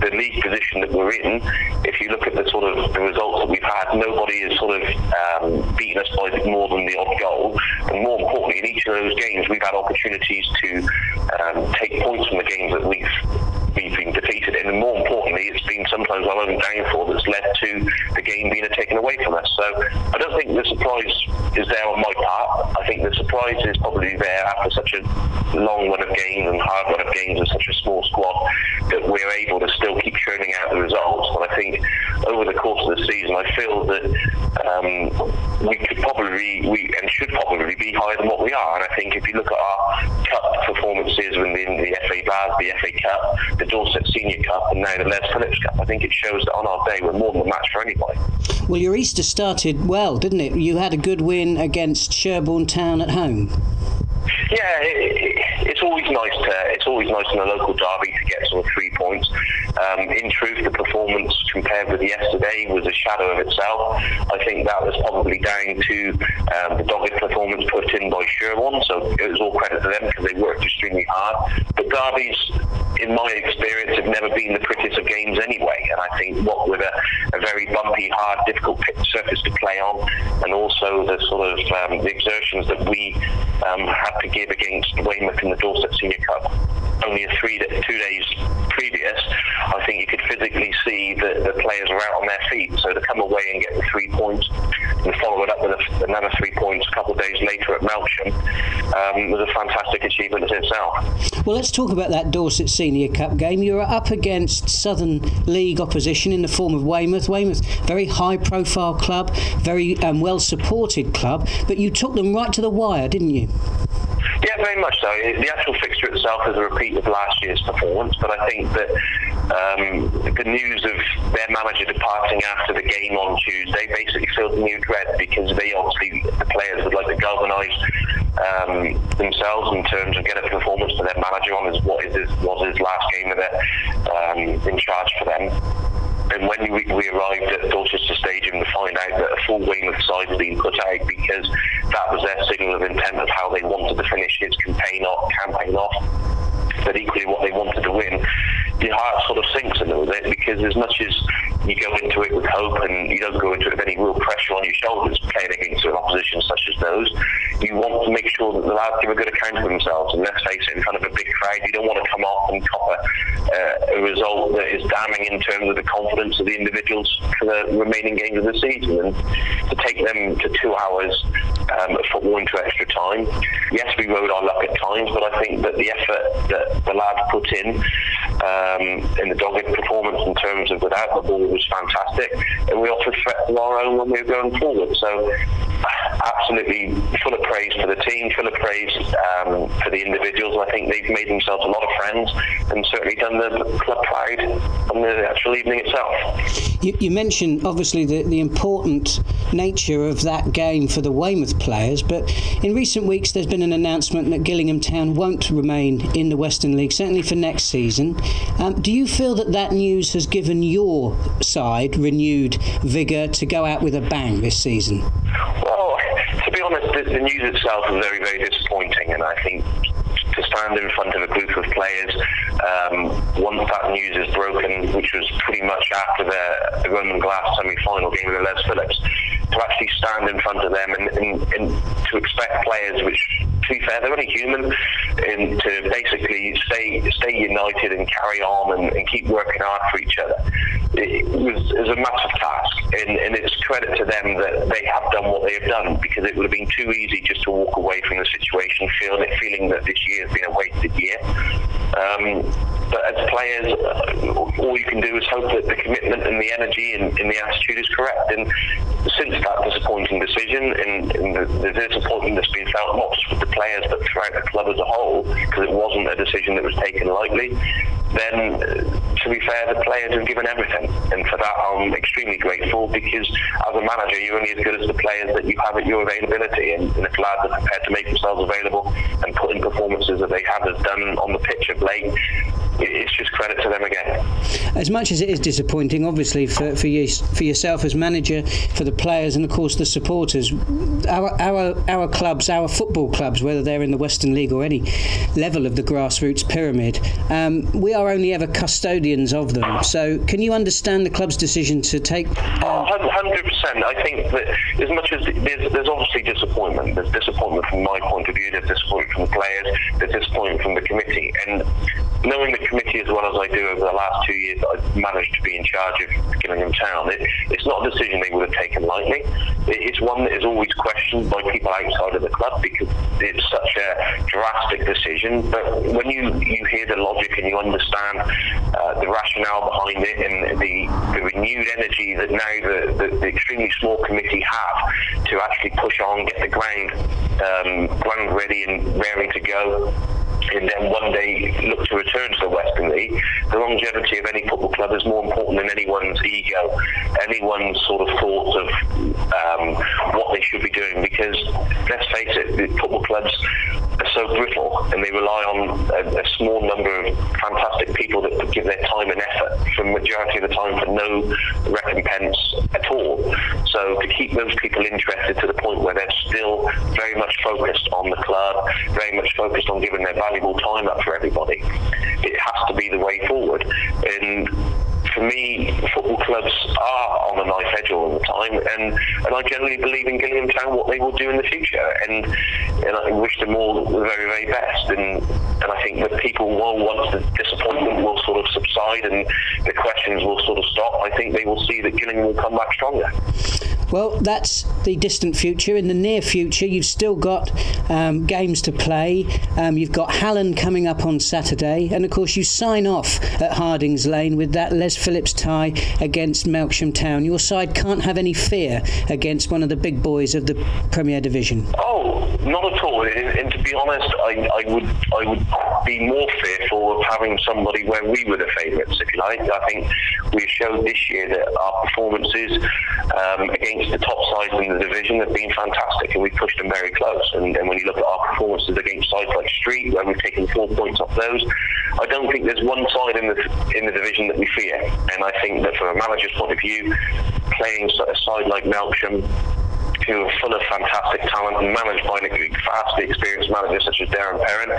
the league position that we're in. If you look at the sort of the results that we've had, nobody has sort of um, beaten us by more than the odd goal. And more importantly, in each of those games, we've had opportunities to um, take points from the games that we've we've been defeated and more importantly, it's been sometimes our own downfall that's led to the game being taken away from us. So I don't think the surprise is there on my part. I think the surprise is probably there after such a long run of games and hard run of games and such a small squad that we're able to still keep churning out the results. But I think over the course of the season, I feel that um, we could probably we and should probably be higher than what we are. And I think if you look at our cup performances within the FA Vase, the FA Cup, the Dorset Senior Cup and now the Les Phillips Cup. I think it shows that on our day we're more than a match for anybody. Well, your Easter started well, didn't it? You had a good win against Sherborne Town at home. Yeah, it, it, it's always nice to it's always nice in a local derby to get sort of three points. Um, in truth, the performance compared with yesterday was a shadow of itself. I think that was probably down to um, the dogged performance put in by Sherborne, so it was all credit to them because they worked extremely hard. But derbies, in my experience, have never been the prettiest of games anyway. And I think what with a, a very bumpy, hard, difficult pitch surface to play on, and also the sort of um, the exertions that we um, had to give against Weymouth in the Dorset Senior Cup, only a three two days previous, I think you could physically see that the players were out on their feet. So to come away and get the three points and follow it up with a, another three points a couple of days later at Melksham um, was a fantastic achievement in itself. Well, let's talk about that Dorset Senior Cup game. You were up against Southern League opposition in the form of Weymouth. Weymouth, very high-profile club, very um, well-supported club, but you took them right to the wire, didn't you? Very much so. The actual fixture itself is a repeat of last year's performance, but I think that um, the news of their manager departing after the game on Tuesday basically filled new dread because they obviously, the players would like to galvanise um, themselves in terms of get a performance for their manager on his, what is his, was his last game of it um, in charge for them and when we, we arrived at Dorchester Stadium to find out that a full wing Weymouth side had been put out because that was their signal of intent of how they wanted to finish his campaign off, campaign off, but equally what they wanted to win, your heart sort of sinks a little bit because as much as you go into it with hope and you don't go into it with any real pressure on your shoulders playing against an opposition such as those, you want to make sure that the lads give a good account of themselves. And let's face it, in front of a big crowd, you don't want to come off and cop a, uh, a result that is damning in terms of the confidence of the individuals for the remaining games of the season. And to take them to two hours um, of football into extra time, yes, we rode our luck at times, but I think that the effort that the lads put in um, in the dogged performance in terms of without the ball was fantastic, and we offered threat to our own when we were going forward. So, absolutely full of praise for the team, full of praise um, for the individuals. I think they've made themselves a lot of friends and certainly done the club pride on the actual evening itself. You, you mentioned obviously the, the important nature of that game for the Weymouth players, but in recent weeks there's been an announcement that Gillingham Town won't remain in the Western League, certainly for next season. Um, do you feel that that news has given your side renewed vigour to go out with a bang this season? Well, to be honest, the, the news itself is very, very disappointing, and I think to stand in front of a group of players um, once that news is broken, which was pretty much after the, the Roman Glass semi-final game with Les Phillips, to actually stand in front of them and, and, and to expect players which to be fair, they're only human, and to basically stay stay united and carry on and, and keep working hard for each other. It was, a massive task and, and it's credit to them that they have done what they have done because it would have been too easy just to walk away from the situation, feeling feeling that this year has been a wasted year. Um, but as players, uh, all you can do is hope that the commitment and the energy and, and the attitude is correct. And since that disappointing decision and, and the, the, disappointment that's been felt not just with the players but throughout the club as a whole, because it wasn't a decision that was taken lightly, then uh, to be fair, the players have given everything. And for that, I'm extremely grateful because as a manager, you're only as good as the players that you have at your availability. And, and if lads are prepared to make themselves available and put in performances that they have as done on the pitch of late, it's just credit to them again. As much as it is disappointing, obviously for for you for yourself as manager, for the players, and of course the supporters, our our our clubs, our football clubs, whether they're in the Western League or any level of the grassroots pyramid, um, we are only ever custodians of them. So, can you understand the club's decision to take? Um, hundred percent. I think that as much as there's, there's obviously disappointment. There's disappointment from my point of view. There's disappointment from the players. There's disappointment from the committee, and knowing the committee as well as I do over the last two years I've managed to be in charge of Gillingham Town, it, it's not a decision they would have taken lightly. It, it's one that is always questioned by people outside of the club because it's such a drastic decision. But when you, you hear the logic and you understand uh, the rationale behind it and the, the renewed energy that now the, the, the, extremely small committee have to actually push on, get the ground um, ground ready and raring to go and then one day look to return to the Western League, the longevity of any football club is more important than anyone's ego, anyone's sort of thoughts of um, what they should be doing. Because let's face it, football clubs are so brittle and they rely on a, a small number of fantastic people that give their time and effort for the majority of the time for no recompense at all. So to keep those people interested to the point where they're still very much focused on the club, very much focused on giving their valuable time up for everybody. It has to be the way forward. And for me, football clubs are on a knife edge all the time, and, and I generally believe in Gillingham Town what they will do in the future, and and I wish them all the very very best, and and I think that people will once the disappointment will sort of subside and the questions will sort of stop. I think they will see that Gillingham will come back stronger. Well, that's the distant future. In the near future, you've still got um, games to play. Um, you've got Hallen coming up on Saturday, and of course, you sign off at Hardings Lane with that Les Phillips tie against Melksham Town. Your side can't have any fear against one of the big boys of the Premier Division. Oh, not at all. And, and to be honest, I, I, would I would be more fearful of having somebody where we were the favourites, if you like. I think we've showed this year that our performances um, against the top sides in the division have been fantastic, and we've pushed them very close. And, and when you look at our performances against sides like Street, where we've taken four points off those, I don't think there's one side in the in the division that we fear. And I think that from a manager's point of view, playing a side like Melksham, who are full of fantastic talent and managed by a vastly experienced manager such as Darren Perrin,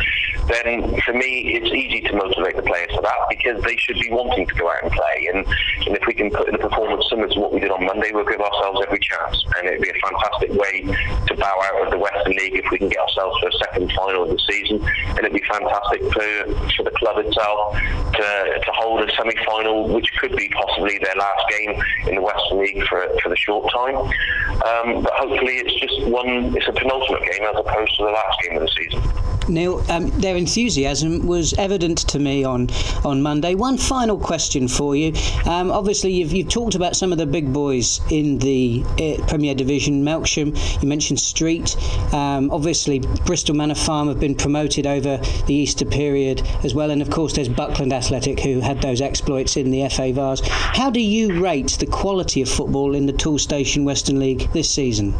then for me it's easy to motivate the players for that because they should be wanting to go out and play. And, and if we can put in a performance similar to what we did on Monday, we'll give ourselves every chance. And it'd be a fantastic way to bow out of the Western League if we can get ourselves to a second final of the season. And it'd be fantastic for, for the club itself to, to hold a semi-final, which could be possibly their last game in the Western League for, for the short time. Um, but hopefully it's just one, it's a penultimate game as opposed to the last game of the season. Neil, um, their enthusiasm was evident to me on, on Monday. One final question for you. Um, obviously, you've, you've talked about some of the big boys in the uh, Premier Division. Melksham, you mentioned Street. Um, obviously, Bristol Manor Farm have been promoted over the Easter period as well. And of course, there's Buckland Athletic who had those exploits in the FA Vase. How do you rate the quality of football in the Toolstation Western League this season?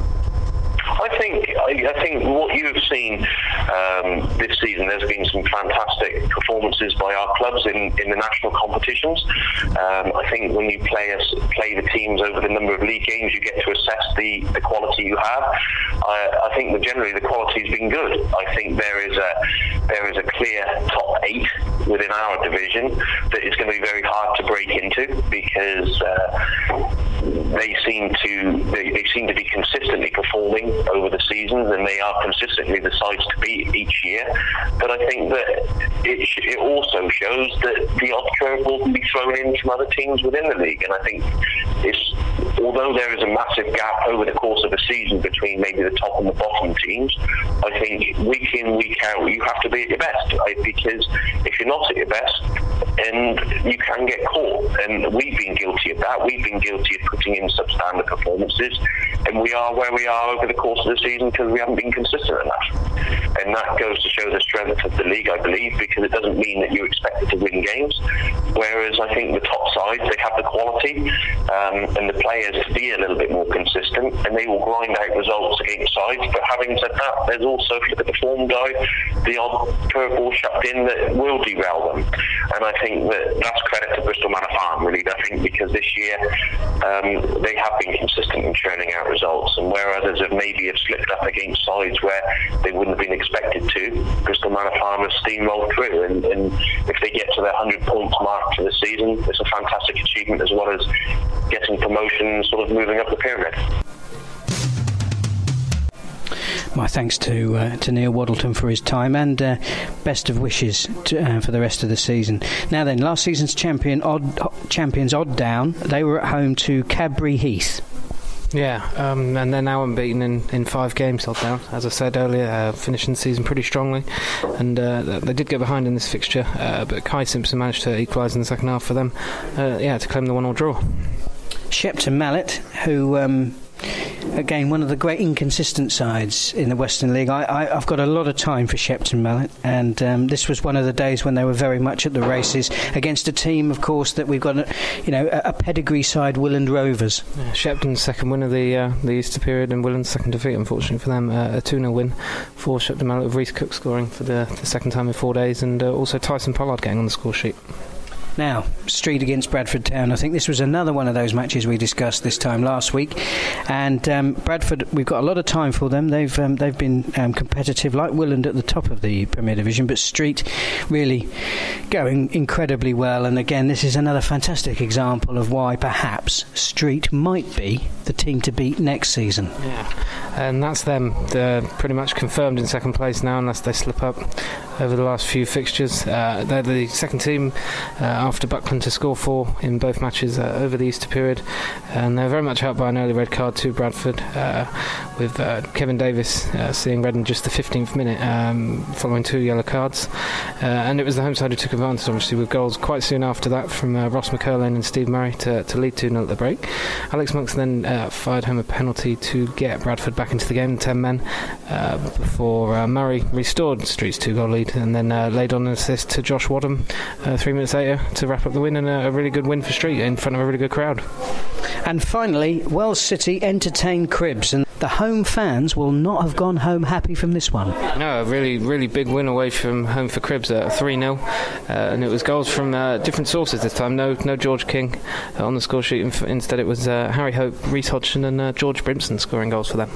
I think I, think what you have seen um, this season, there's been some fantastic performances by our clubs in, in the national competitions. Um, I think when you play us, play the teams over the number of league games, you get to assess the, the quality you have. I, I think that generally the quality has been good. I think there is a there is a clear top eight within our division that is going to be very hard to break into because uh, they seem to they, they seem to be consistently performing over the seasons and they are consistently the sides to beat each year. But I think that it, it also shows that the odd curveball can be thrown in from other teams within the league, and I think it's although there is a massive gap over the course of a season between maybe the top and the bottom teams, I think week in, week out, you have to be at your best. Right? Because if you're not at your best, and you can get caught. And we've been guilty of that. We've been guilty of putting in substandard performances, and we are where we are over the course of the season because we haven't been consistent enough. And that goes to show the strength of the league, I believe, because it doesn't mean that you're expected to win games. Whereas I think the top sides, they have the quality um, and the players to be a little bit more consistent, and they will grind out results against sides. But having said that, there's also, if you look at the form guide, the odd curveball shoved in that will derail them. And I think that that's credit to Bristol Manor Farm, really. I think because this year um, they have been consistent in churning out results, and where others have maybe have slipped up against sides where they wouldn't have been expected to, Bristol Manor Farm has steamrolled through. And, and if they get to their 100 points mark for the season, it's a fantastic achievement as well as getting promotion sort of moving up the pyramid. My thanks to uh, to Neil Waddleton for his time and uh, best of wishes to, uh, for the rest of the season. Now then, last season's champion Odd champions Odd Down they were at home to Cadbury Heath. Yeah, um, and they're now unbeaten in, in five games Odd Down. As I said earlier, uh, finishing the season pretty strongly, and uh, they did get behind in this fixture, uh, but Kai Simpson managed to equalise in the second half for them. Uh, yeah, to claim the one-all draw. Shepton Mallet, who um, again, one of the great inconsistent sides in the Western League. I, have got a lot of time for Shepton Mallet, and um, this was one of the days when they were very much at the races against a team, of course, that we've got, a, you know, a, a pedigree side, Willand Rovers. Yeah, Shepton's second win of the uh, the Easter period, and Willand's second defeat, unfortunately for them, uh, a 2 0 win for Shepton Mallet, with Reese Cook scoring for the, the second time in four days, and uh, also Tyson Pollard getting on the score sheet. Now, Street against Bradford Town. I think this was another one of those matches we discussed this time last week. And um, Bradford, we've got a lot of time for them. They've um, they've been um, competitive, like Willand at the top of the Premier Division, but Street really going incredibly well. And again, this is another fantastic example of why perhaps Street might be the team to beat next season. Yeah, and that's them. They're pretty much confirmed in second place now, unless they slip up over the last few fixtures. Uh, they're the second team. Uh, after Buckland to score four in both matches uh, over the Easter period, and they're very much helped by an early red card to Bradford, uh, with uh, Kevin Davis seeing red in just the 15th minute, um, following two yellow cards, and it was the home side who took advantage, obviously, with goals quite soon after that from Ross McCurlane and Steve Murray to, to lead 2 0 at the break. Alex Monks then fired home a penalty to get Bradford back into the game, 10 men, before Murray restored Street's two goal lead and then uh, laid on an assist to Josh Wadham uh, three minutes later to wrap up the win and a, a really good win for Street in front of a really good crowd. And finally, Wells City entertained Cribbs, and the home fans will not have gone home happy from this one. No, a really, really big win away from home for Cribbs at 3 0. Uh, and it was goals from uh, different sources this time. No no George King uh, on the score sheet. Instead, it was uh, Harry Hope, Reese Hodgson, and uh, George Brimson scoring goals for them.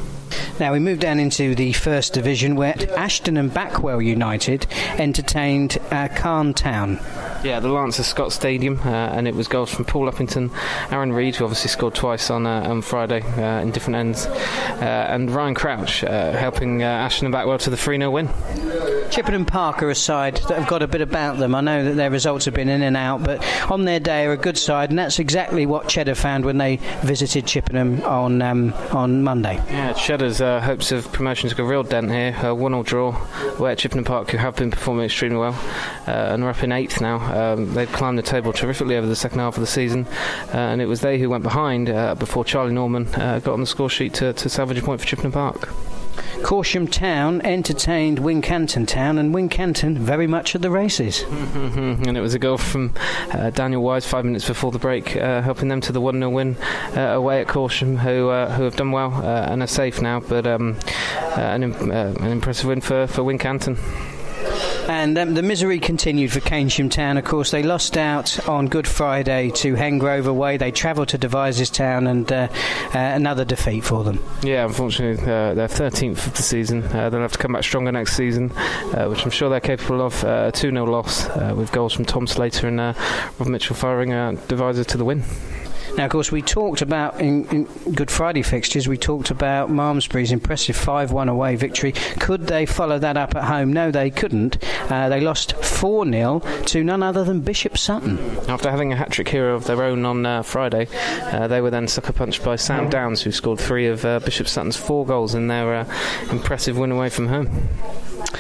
Now we move down into the first division where Ashton and Backwell United entertained uh, Calne Town. Yeah, the Lancer Scott Stadium, and it was goals from Paul Uppington, Aaron Reed, who obviously scored twice on on Friday in different ends, and Ryan Crouch helping Ashton and Backwell to the 3 0 win. Chippenham Park are a side that have got a bit about them. I know that their results have been in and out, but on their day are a good side, and that's exactly what Cheddar found when they visited Chippenham on um, on Monday. Yeah, Cheddar's uh, hopes of promotion took a real dent here. A one-all draw, where Chippenham Park, who have been performing extremely well, uh, and are up in eighth now. Um, they've climbed the table terrifically over the second half of the season, uh, and it was they who went behind uh, before Charlie Norman uh, got on the score sheet to, to salvage a point for Chippenham Park. Corsham Town entertained Wincanton Town, and Wincanton very much at the races. and it was a goal from uh, Daniel Wise five minutes before the break, uh, helping them to the 1 0 win uh, away at Corsham, who uh, who have done well uh, and are safe now, but um, uh, an, an impressive win for, for Wincanton. And um, the misery continued for Keynsham Town. Of course, they lost out on Good Friday to Hengrove away. They travelled to Devizes Town, and uh, uh, another defeat for them. Yeah, unfortunately, uh, they're 13th of the season. Uh, they'll have to come back stronger next season, uh, which I'm sure they're capable of. Uh, 2 0 loss with goals from Tom Slater and Rob Mitchell firing Devizes to the win. Now, of course, we talked about in, in Good Friday fixtures, we talked about Malmesbury's impressive 5 1 away victory. Could they follow that up at home? No, they couldn't. Uh, they lost 4 0 to none other than Bishop Sutton. After having a hat trick hero of their own on uh, Friday, uh, they were then sucker punched by Sam Downs, who scored three of uh, Bishop Sutton's four goals in their uh, impressive win away from home.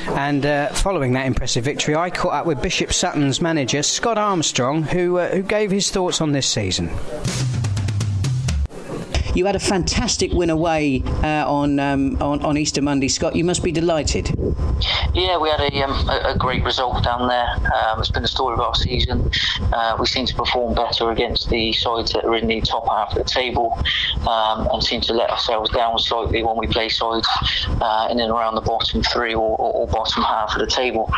And uh, following that impressive victory, I caught up with Bishop Sutton's manager, Scott Armstrong, who, uh, who gave his thoughts on this season. You had a fantastic win away uh, on, um, on on Easter Monday, Scott. You must be delighted. Yeah, we had a, um, a, a, great result down there. Um, it's been the story of our season. Uh, we seem to perform better against the sides that are in the top half of the table, um, and seem to let ourselves down slightly when we play sides uh, in and around the bottom three or, or, or bottom half of the table.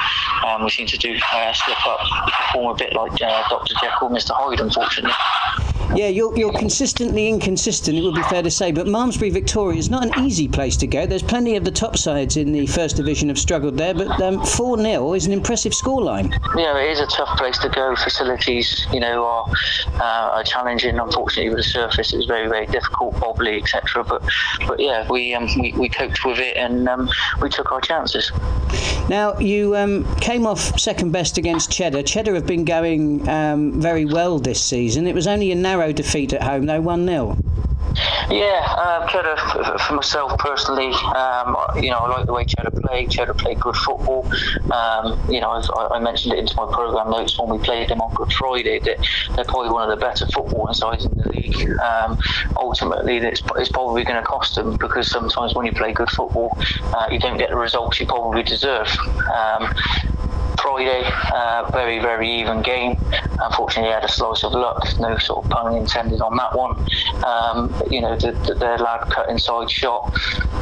Um, we seem to do uh, slip up, perform a bit like uh, Dr. Jekyll, Mr. Hyde, unfortunately. Yeah, you're, you're consistently inconsistent, it would be fair to say. But Malmesbury Victoria is not an easy place to go. There's plenty of the top sides in the First Division have struggled there, but um, 4 um, 0 is an impressive scoreline. Yeah, it is a tough place to go. Facilities, you know, are, uh, are challenging. Unfortunately, with the surface, it's very, very difficult, wobbly, etc. But, but yeah, we, um, we, we coped with it and um, we took our chances. Now, you um, came off second best against Cheddar. Cheddar have been going um, very well this season. It was only a narrow defeat at home, though, 1 0. Yeah, um, Cheddar, for myself personally, um, you know, I like the way Cheddar played. Cheddar played good football. Um, you know, I, I, mentioned it into my programme notes when we played them on Good Friday that they're probably one of the better footballing sides in the league. Um, ultimately, it's, it's probably going to cost them because sometimes when you play good football, uh, you don't get the results you probably deserve. Um, Friday, uh, very, very even game. Unfortunately, had a slice of luck, no sort of pun intended on that one. Um, you know, the, the, their lad cut inside shot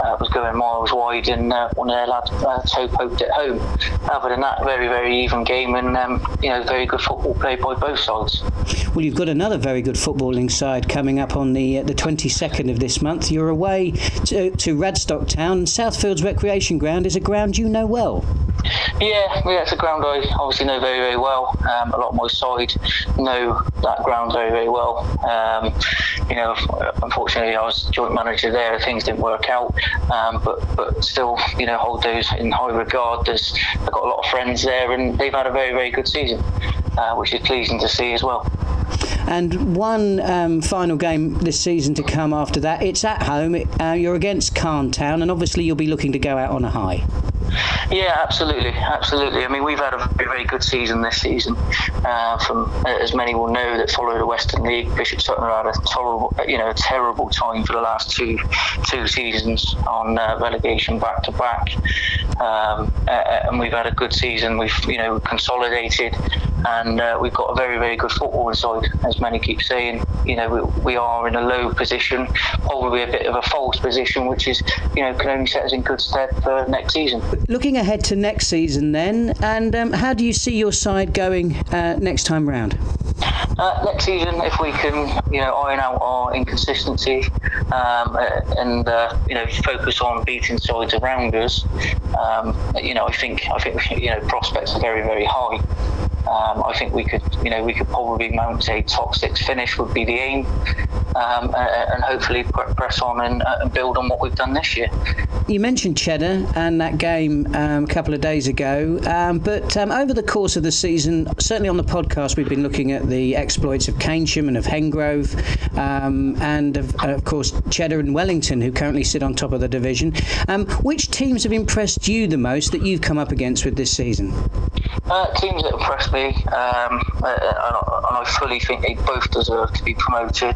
uh, was going miles wide, and uh, one of their lads uh, toe poked it home. Other than that, very, very even game, and um, you know, very good football played by both sides. Well, you've got another very good footballing side coming up on the uh, the 22nd of this month. You're away to, to Radstock Town. Southfields Recreation Ground is a ground you know well. Yeah, yeah, it's a ground I obviously know very, very well. Um, a lot of my side know that ground very, very well. Um, you know, unfortunately, I was joint manager there. Things didn't work out, um, but but still, you know, hold those in high regard. There's I've got a lot of friends there, and they've had a very, very good season, uh, which is pleasing to see as well. And one um, final game this season to come after that. It's at home. Uh, you're against Calne Town, and obviously you'll be looking to go out on a high. Yeah, absolutely, absolutely. I mean, we've had a very, very good season this season. Uh, from uh, as many will know that follow the Western League, Bishop Sutton had a tolerable, you know, a terrible time for the last two two seasons on uh, relegation back to back. Um, uh, and we've had a good season. We've you know consolidated, and uh, we've got a very, very good football side. As many keep saying, you know, we, we are in a low position, probably a bit of a false position, which is you know can only set us in good stead for next season. Looking ahead to next season, then, and um, how do you see your side going uh, next time round? Uh, next season, if we can, you know, iron out our inconsistency um, uh, and uh, you know focus on beating sides around us, um, you know, I think I think you know prospects are very very high. Um, I think we could, you know, we could probably mount a top six finish would be the aim, um, and hopefully press on and, uh, and, build on what we've done this year. You mentioned Cheddar and that game um, a couple of days ago, um, but um, over the course of the season, certainly on the podcast, we've been looking at the exploits of Keynsham and of Hengrove, um, and of, of, course Cheddar and Wellington, who currently sit on top of the division. which teams have impressed you the most that you've come up against with this season? Uh, teams that impressed me, um, and, I fully think they both deserve to be promoted.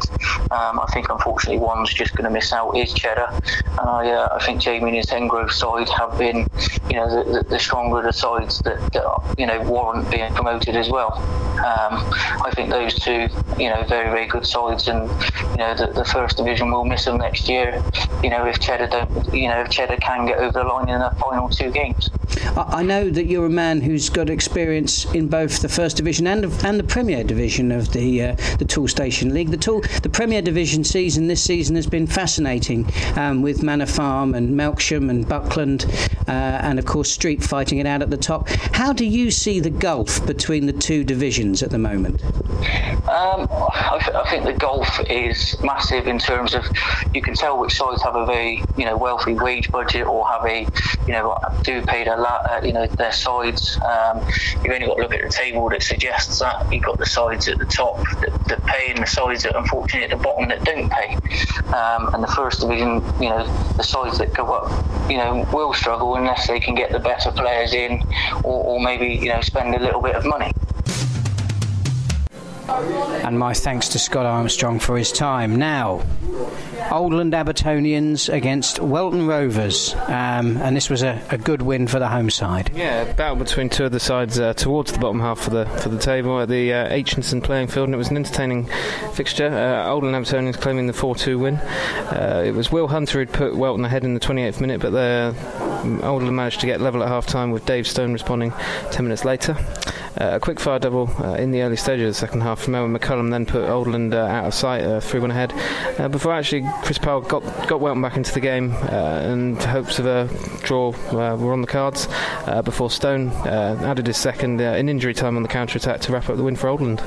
Um, I think unfortunately one's just going to miss out is Cheddar, and I, uh, I think Jamie and his Hengrove side have been, you know, the, the, stronger of the sides that, that, you know warrant being promoted as well. Um, I think those two, you know, very very good sides, and you know the, the first division will miss them next year. You know if Cheddar don't, you know if Cheddar can get over the line in the final two games. I know that you're a man who's got experience in both the First Division and and the Premier Division of the uh, the Toolstation League. The Tool the Premier Division season this season has been fascinating um, with Manor Farm and Melksham and Buckland, uh, and of course Street fighting it out at the top. How do you see the gulf between the two divisions at the moment? Um, I, th- I, think the gulf is massive in terms of you can tell which sides have a very you know wealthy wage budget or have a you know do pay their uh, you know their sides. Um, you've only got to look at the table that suggests that you've got the sides at the top that, that pay and the sides that unfortunately at the bottom that don't pay. Um, and the first division, you know, the sides that go up, you know, will struggle unless they can get the better players in or, or maybe you know spend a little bit of money. And my thanks to Scott Armstrong for his time. Now, Oldland Abertonians against Welton Rovers, um, and this was a, a, good win for the home side. Yeah, battle between two of the sides uh, towards the bottom half of the for the table at the uh, Aitchison playing field, and it was an entertaining fixture. Uh, Oldland Abertonians claiming the 4-2 win. Uh, it was Will Hunter who'd put Welton ahead in the 28th minute, but the Oldland managed to get level at half time with Dave Stone responding 10 minutes later. Uh, a quick fire double uh, in the early stages of the second half from Owen McCullum then put Oldland uh, out of sight, uh, 3 1 ahead. Uh, before actually Chris Powell got, got Welton back into the game and hopes of a draw were on the cards before Stone added his second in injury time on the counter attack to wrap up the win for Oldland.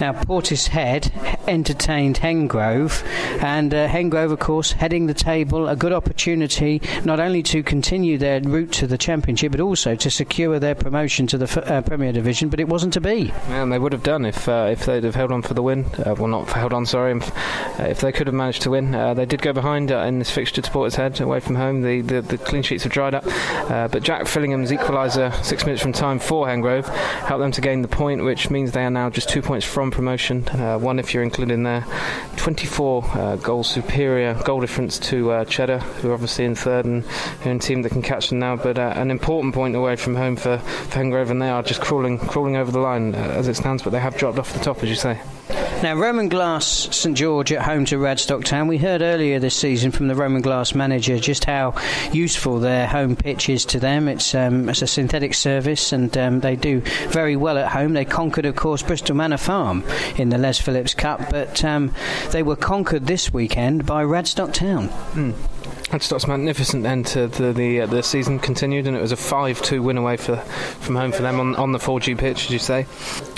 Now, Portishead entertained Hengrove, and uh, Hengrove, of course, heading the table, a good opportunity not only to continue their route to the Championship, but also to secure their promotion to the uh, Premier Division. But it wasn't to be. And they would have done if uh, if they'd have held on for the win. Uh, well, not held on, sorry. If, uh, if, they could have managed to win, uh, they did go behind in this fixture to Portishead away from home. The, the, the clean sheets have dried up, but Jack Fillingham's equaliser six minutes from time for Hengrove helped them to gain the point, which means they are now just two points from promotion. Uh, one if you're included in there. 24 uh, goals superior goal difference to uh, Cheddar, who are obviously in third and are a team that can catch them now. But uh, an important point away from home for, for Hengrove, and they are just crawling crawling over the line uh, as it stands. But they have dropped off the top, as you say. Now, Roman Glass St George at home to Radstock Town. We heard earlier this season from the Roman Glass manager just how useful their home pitch is to them. It's, um, it's a synthetic service and um, they do very well at home. They conquered, of course, Bristol Manor Farm in the Les Phillips Cup, but um, they were conquered this weekend by Radstock Town. Mm. Radstock's magnificent end to the the, uh, the, season continued, and it was a 5-2 win away for, from home for them on, on the 4G pitch, as you say.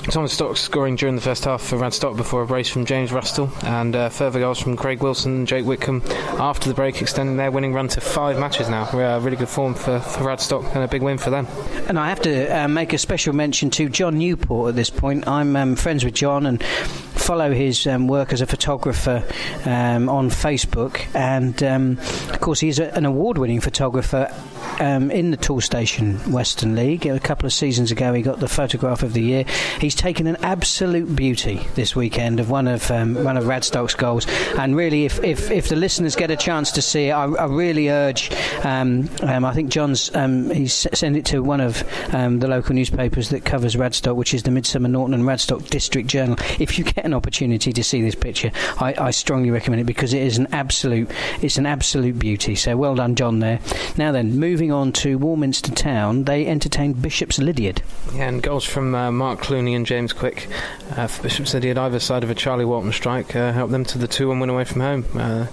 Thomas Stock scoring during the first half for Radstock before a brace from James Rustle, and uh, further goals from Craig Wilson and Jake Whitcomb after the break, extending their winning run to five matches now. Uh, really good form for, for Radstock, and a big win for them. And I have to uh, make a special mention to John Newport at this point. I'm um, friends with John and follow his um, work as a photographer um, on Facebook, and um, course, he's a, an award winning photographer um, in the Toolstation Western League. A couple of seasons ago, he got the photograph of the year. He's taken an absolute beauty this weekend of one of um, one of Radstock's goals. And really, if, if, if the listeners get a chance to see it, I, I really urge. Um, um I think John's um, he's sent it to one of um, the local newspapers that covers Radstock, which is the Midsomer Norton and Radstock District Journal. If you get an opportunity to see this picture, I, I strongly recommend it because it is an absolute it's an absolute beauty. So well done, John. There. Now then, moving on to Warminster Town, they entertained Bishop's Lydeard. Yeah, and goals from uh, Mark Clooney and James Quick uh, for Bishop's Lydeard, either side of a Charlie Walton strike, uh, helped them to the 2 1 win away from home. Uh,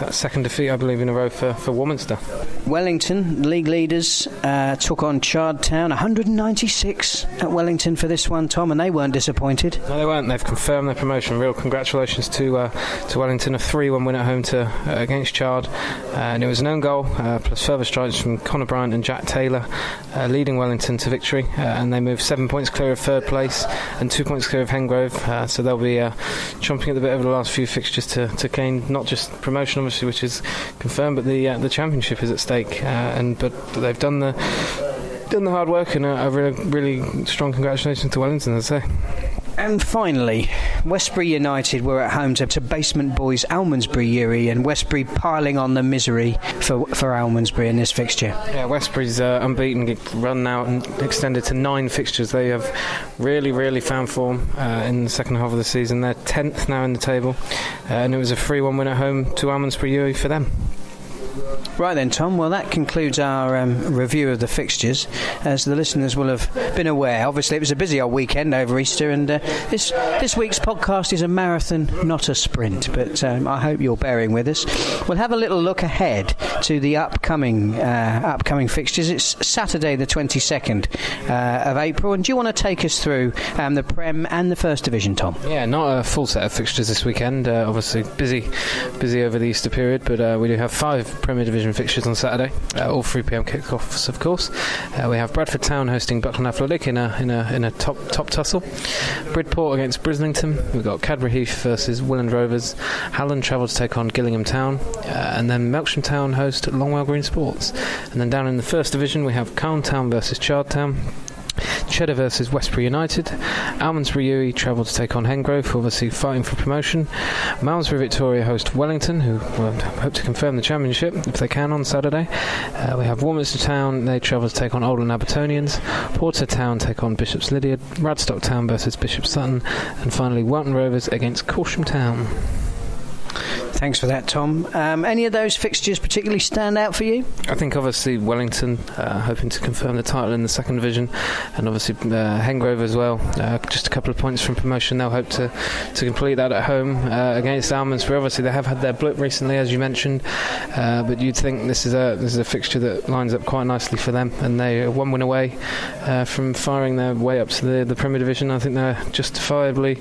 that second defeat, I believe, in a row for, for Warminster. Wellington, league leaders, uh, took on Chard Town, 196 at Wellington for this one, Tom, and they weren't disappointed. No, they weren't. They've confirmed their promotion. Real congratulations to uh, to Wellington. A 3 1 win at home to uh, against Chard. Uh, and it was an own goal, uh, plus further strikes from Connor Bryant and Jack Taylor, uh, leading Wellington to victory. and they move seven points clear of third place and two points clear of Hengrove. so they'll be chomping at the bit over the last few fixtures to, to gain not just promotion, obviously, which is confirmed, but the the championship is at stake. and but they've done the done the hard work and a, a really, really strong congratulations to Wellington, I'd say. And finally, Westbury United were at home to, to basement boys Almondsbury UWE, and Westbury piling on the misery for for Almondsbury in this fixture. Yeah, Westbury's uh, unbeaten run now and extended to nine fixtures. They have really, really found form uh, in the second half of the season. They're tenth now in the table, uh, and it was a 3-1 win at home to Almondsbury UWE for them. Right then, Tom. Well, that concludes our um, review of the fixtures. As the listeners will have been aware, obviously it was a busy old weekend over Easter, and uh, this this week's podcast is a marathon, not a sprint. But um, I hope you're bearing with us. We'll have a little look ahead to the upcoming uh, upcoming fixtures. It's Saturday, the 22nd uh, of April, and do you want to take us through um, the Prem and the First Division, Tom? Yeah, not a full set of fixtures this weekend. Uh, obviously busy, busy over the Easter period, but uh, we do have five Premier Division fixtures on Saturday. Uh, all 3 p.m. kickoffs, of course. Uh, we have Bradford Town hosting Buckland Athletic in a in a in a top top tussle. Bridport against Brislington. We've got Cadbury Heath versus Willand Rovers. Hallen travel to take on Gillingham Town, uh, and then Melksham Town host Longwell Green Sports. And then down in the First Division, we have Calne Town versus Chard Town. Cheddar versus Westbury United. Almondsbury UWE travel to take on Hengrove, who obviously fighting for promotion. Malmesbury Victoria host Wellington, who hope to confirm the championship if they can on Saturday. Uh, we have Warminster Town, they travel to take on Oldland Abertonians. Porter Town take on Bishops Lydeard. Radstock Town versus Bishop Sutton. And finally, Welton Rovers against Corsham Town. Thanks for that, Tom. Um, any of those fixtures particularly stand out for you? I think obviously Wellington uh, hoping to confirm the title in the second division, and obviously uh, Hengrove as well. Uh, just a couple of points from promotion. They'll hope to, to complete that at home uh, against Almondsbury. Obviously they have had their blip recently, as you mentioned, uh, but you'd think this is a this is a fixture that lines up quite nicely for them, and they are one win away uh, from firing their way up to the, the Premier Division. I think they're justifiably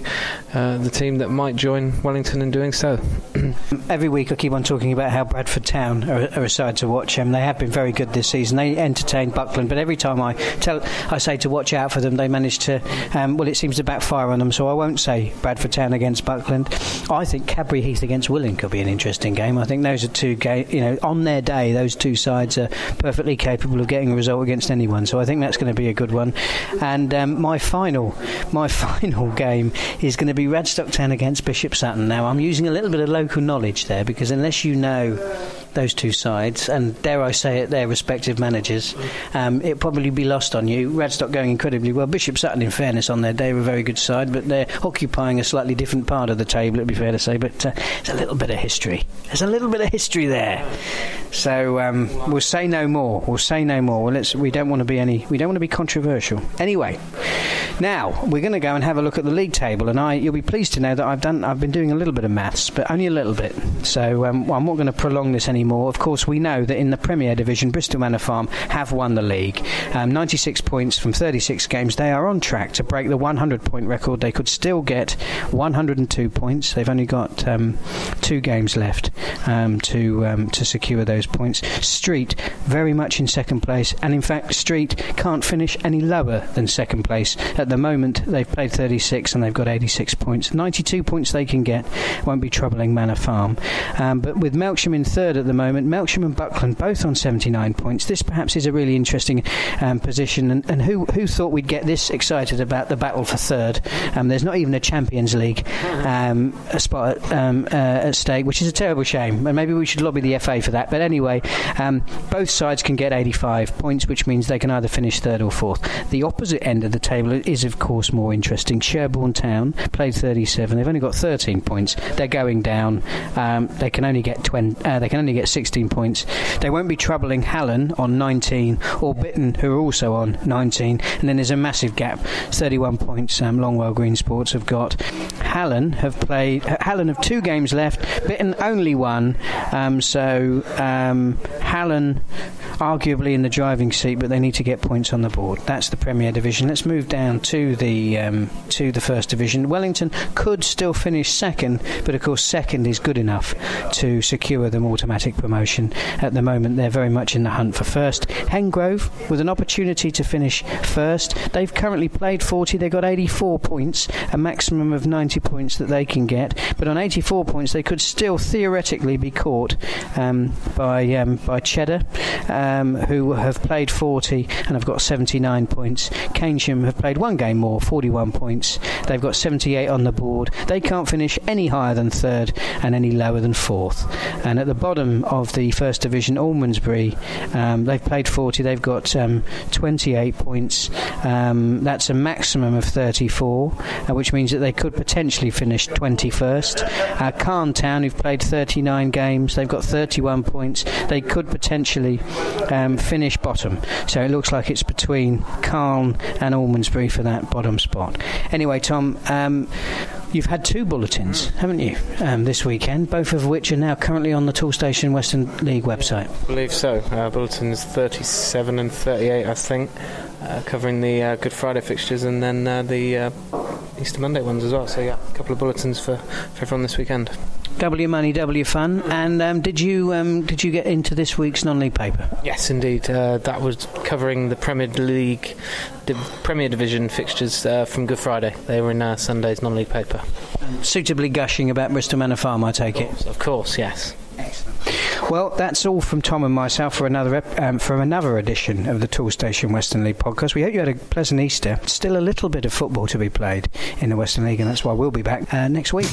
the team that might join Wellington in doing so. Every week I keep on talking about how Bradford Town are, are a side to watch. They have been very good this season. They entertained Buckland, but every time I tell, I say to watch out for them, they manage to. Um, well, it seems to backfire on them. So I won't say Bradford Town against Buckland. I think Cadbury Heath against Willand could be an interesting game. I think those are two ga- You know, on their day, those two sides are perfectly capable of getting a result against anyone. So I think that's going to be a good one. And um, my final, my final game is going to be Radstock Town against Bishop Sutton. Now I'm using a little bit of local knowledge knowledge there because unless you know those two sides, and dare I say it, their respective managers, um, it probably be lost on you. Radstock going incredibly well. Bishop Sutton, in fairness, on their day were a very good side, but they're occupying a slightly different part of the table, it'd be fair to say. But uh, there's a little bit of history. There's a little bit of history there. So um, we'll say no more. We'll say no more. Well, let's, we don't want to be any. We don't want to be controversial. Anyway, now we're going to go and have a look at the league table, and I, you'll be pleased to know that I've done. I've been doing a little bit of maths, but only a little bit. So um, I'm not going to prolong this anymore. Of course, we know that in the Premier Division, Bristol Manor Farm have won the league. Um, 96 points from 36 games. They are on track to break the 100 point record. They could still get 102 points. They've only got um, two games left um, to um, to secure those points. Street very much in second place, and in fact, Street can't finish any lower than second place at the moment. They've played 36 and they've got 86 points. 92 points they can get won't be troubling Manor Farm. Um, but with Melksham in third at the moment, Melksham and Buckland both on 79 points. This perhaps is a really interesting um, position. And, and, who who thought we'd get this excited about the battle for third? Um, there's not even a Champions League um, a spot at, um, uh, at, stake, which is a terrible shame. And maybe we should lobby the FA for that. But anyway, um, both sides can get 85 points, which means they can either finish third or fourth. The opposite end of the table is, of course, more interesting. Sherborne Town played 37. They've only got 13 points. They're going down. Um, they can only get 20. Uh, they can only get 16 points. They won't be troubling Hallen on 19 or Bitton, who are also on 19. And then there's a massive gap. 31 points. Um, Longwell Green Sports have got. Hallen have played. Hallen have two games left. Bitton only one. Um, so um, arguably in the driving seat, but they need to get points on the board. That's the Premier Division. Let's move down to the um, to the First Division. Wellington could still finish second, but of course second is good enough to secure them automatic promotion. At the moment, they're very much in the hunt for first. Hengrove with an opportunity to finish first. They've currently played 40. They've got 84 points, a maximum of 90 points that they can get. But on 84 points, they could still theoretically be caught um, by um, by Cheddar. Um, who have played 40 and have got 79 points. Keynsham have played one game more, 41 points. They've got 78 on the board. They can't finish any higher than third and any lower than fourth. And at the bottom of the first division, Almondsbury, um, they've played 40. They've got um, 28 points. That's a maximum of 34, uh, which means that they could potentially finish 21st. Uh, Calne Town, who've played 39 games, they've got 31 points. They could potentially um, finish bottom. So it looks like it's between Calne and Almondsbury for that bottom spot. Anyway, Tom. Um, You've had two bulletins, haven't you, um, this weekend, both of which are now currently on the Toolstation Western League website? I believe so. Uh, bulletins 37 and 38, I think, uh, covering the uh, Good Friday fixtures and then uh, the uh, Easter Monday ones as well. So, yeah, a couple of bulletins for, for everyone this weekend. W money, W fun. And um, did you um, did you get into this week's non-league paper? Yes, indeed. Uh, that was covering the Premier League, the Premier Division fixtures uh, from Good Friday. They were in uh, Sunday's non-league paper. Suitably gushing about Bristol Manor Farm, I take it. Of course, yes. Excellent. Well, that's all from Tom and myself for another ep- um, for another edition of the Toolstation Western League podcast. We hope you had a pleasant Easter. Still a little bit of football to be played in the Western League, and that's why we'll be back uh, next week.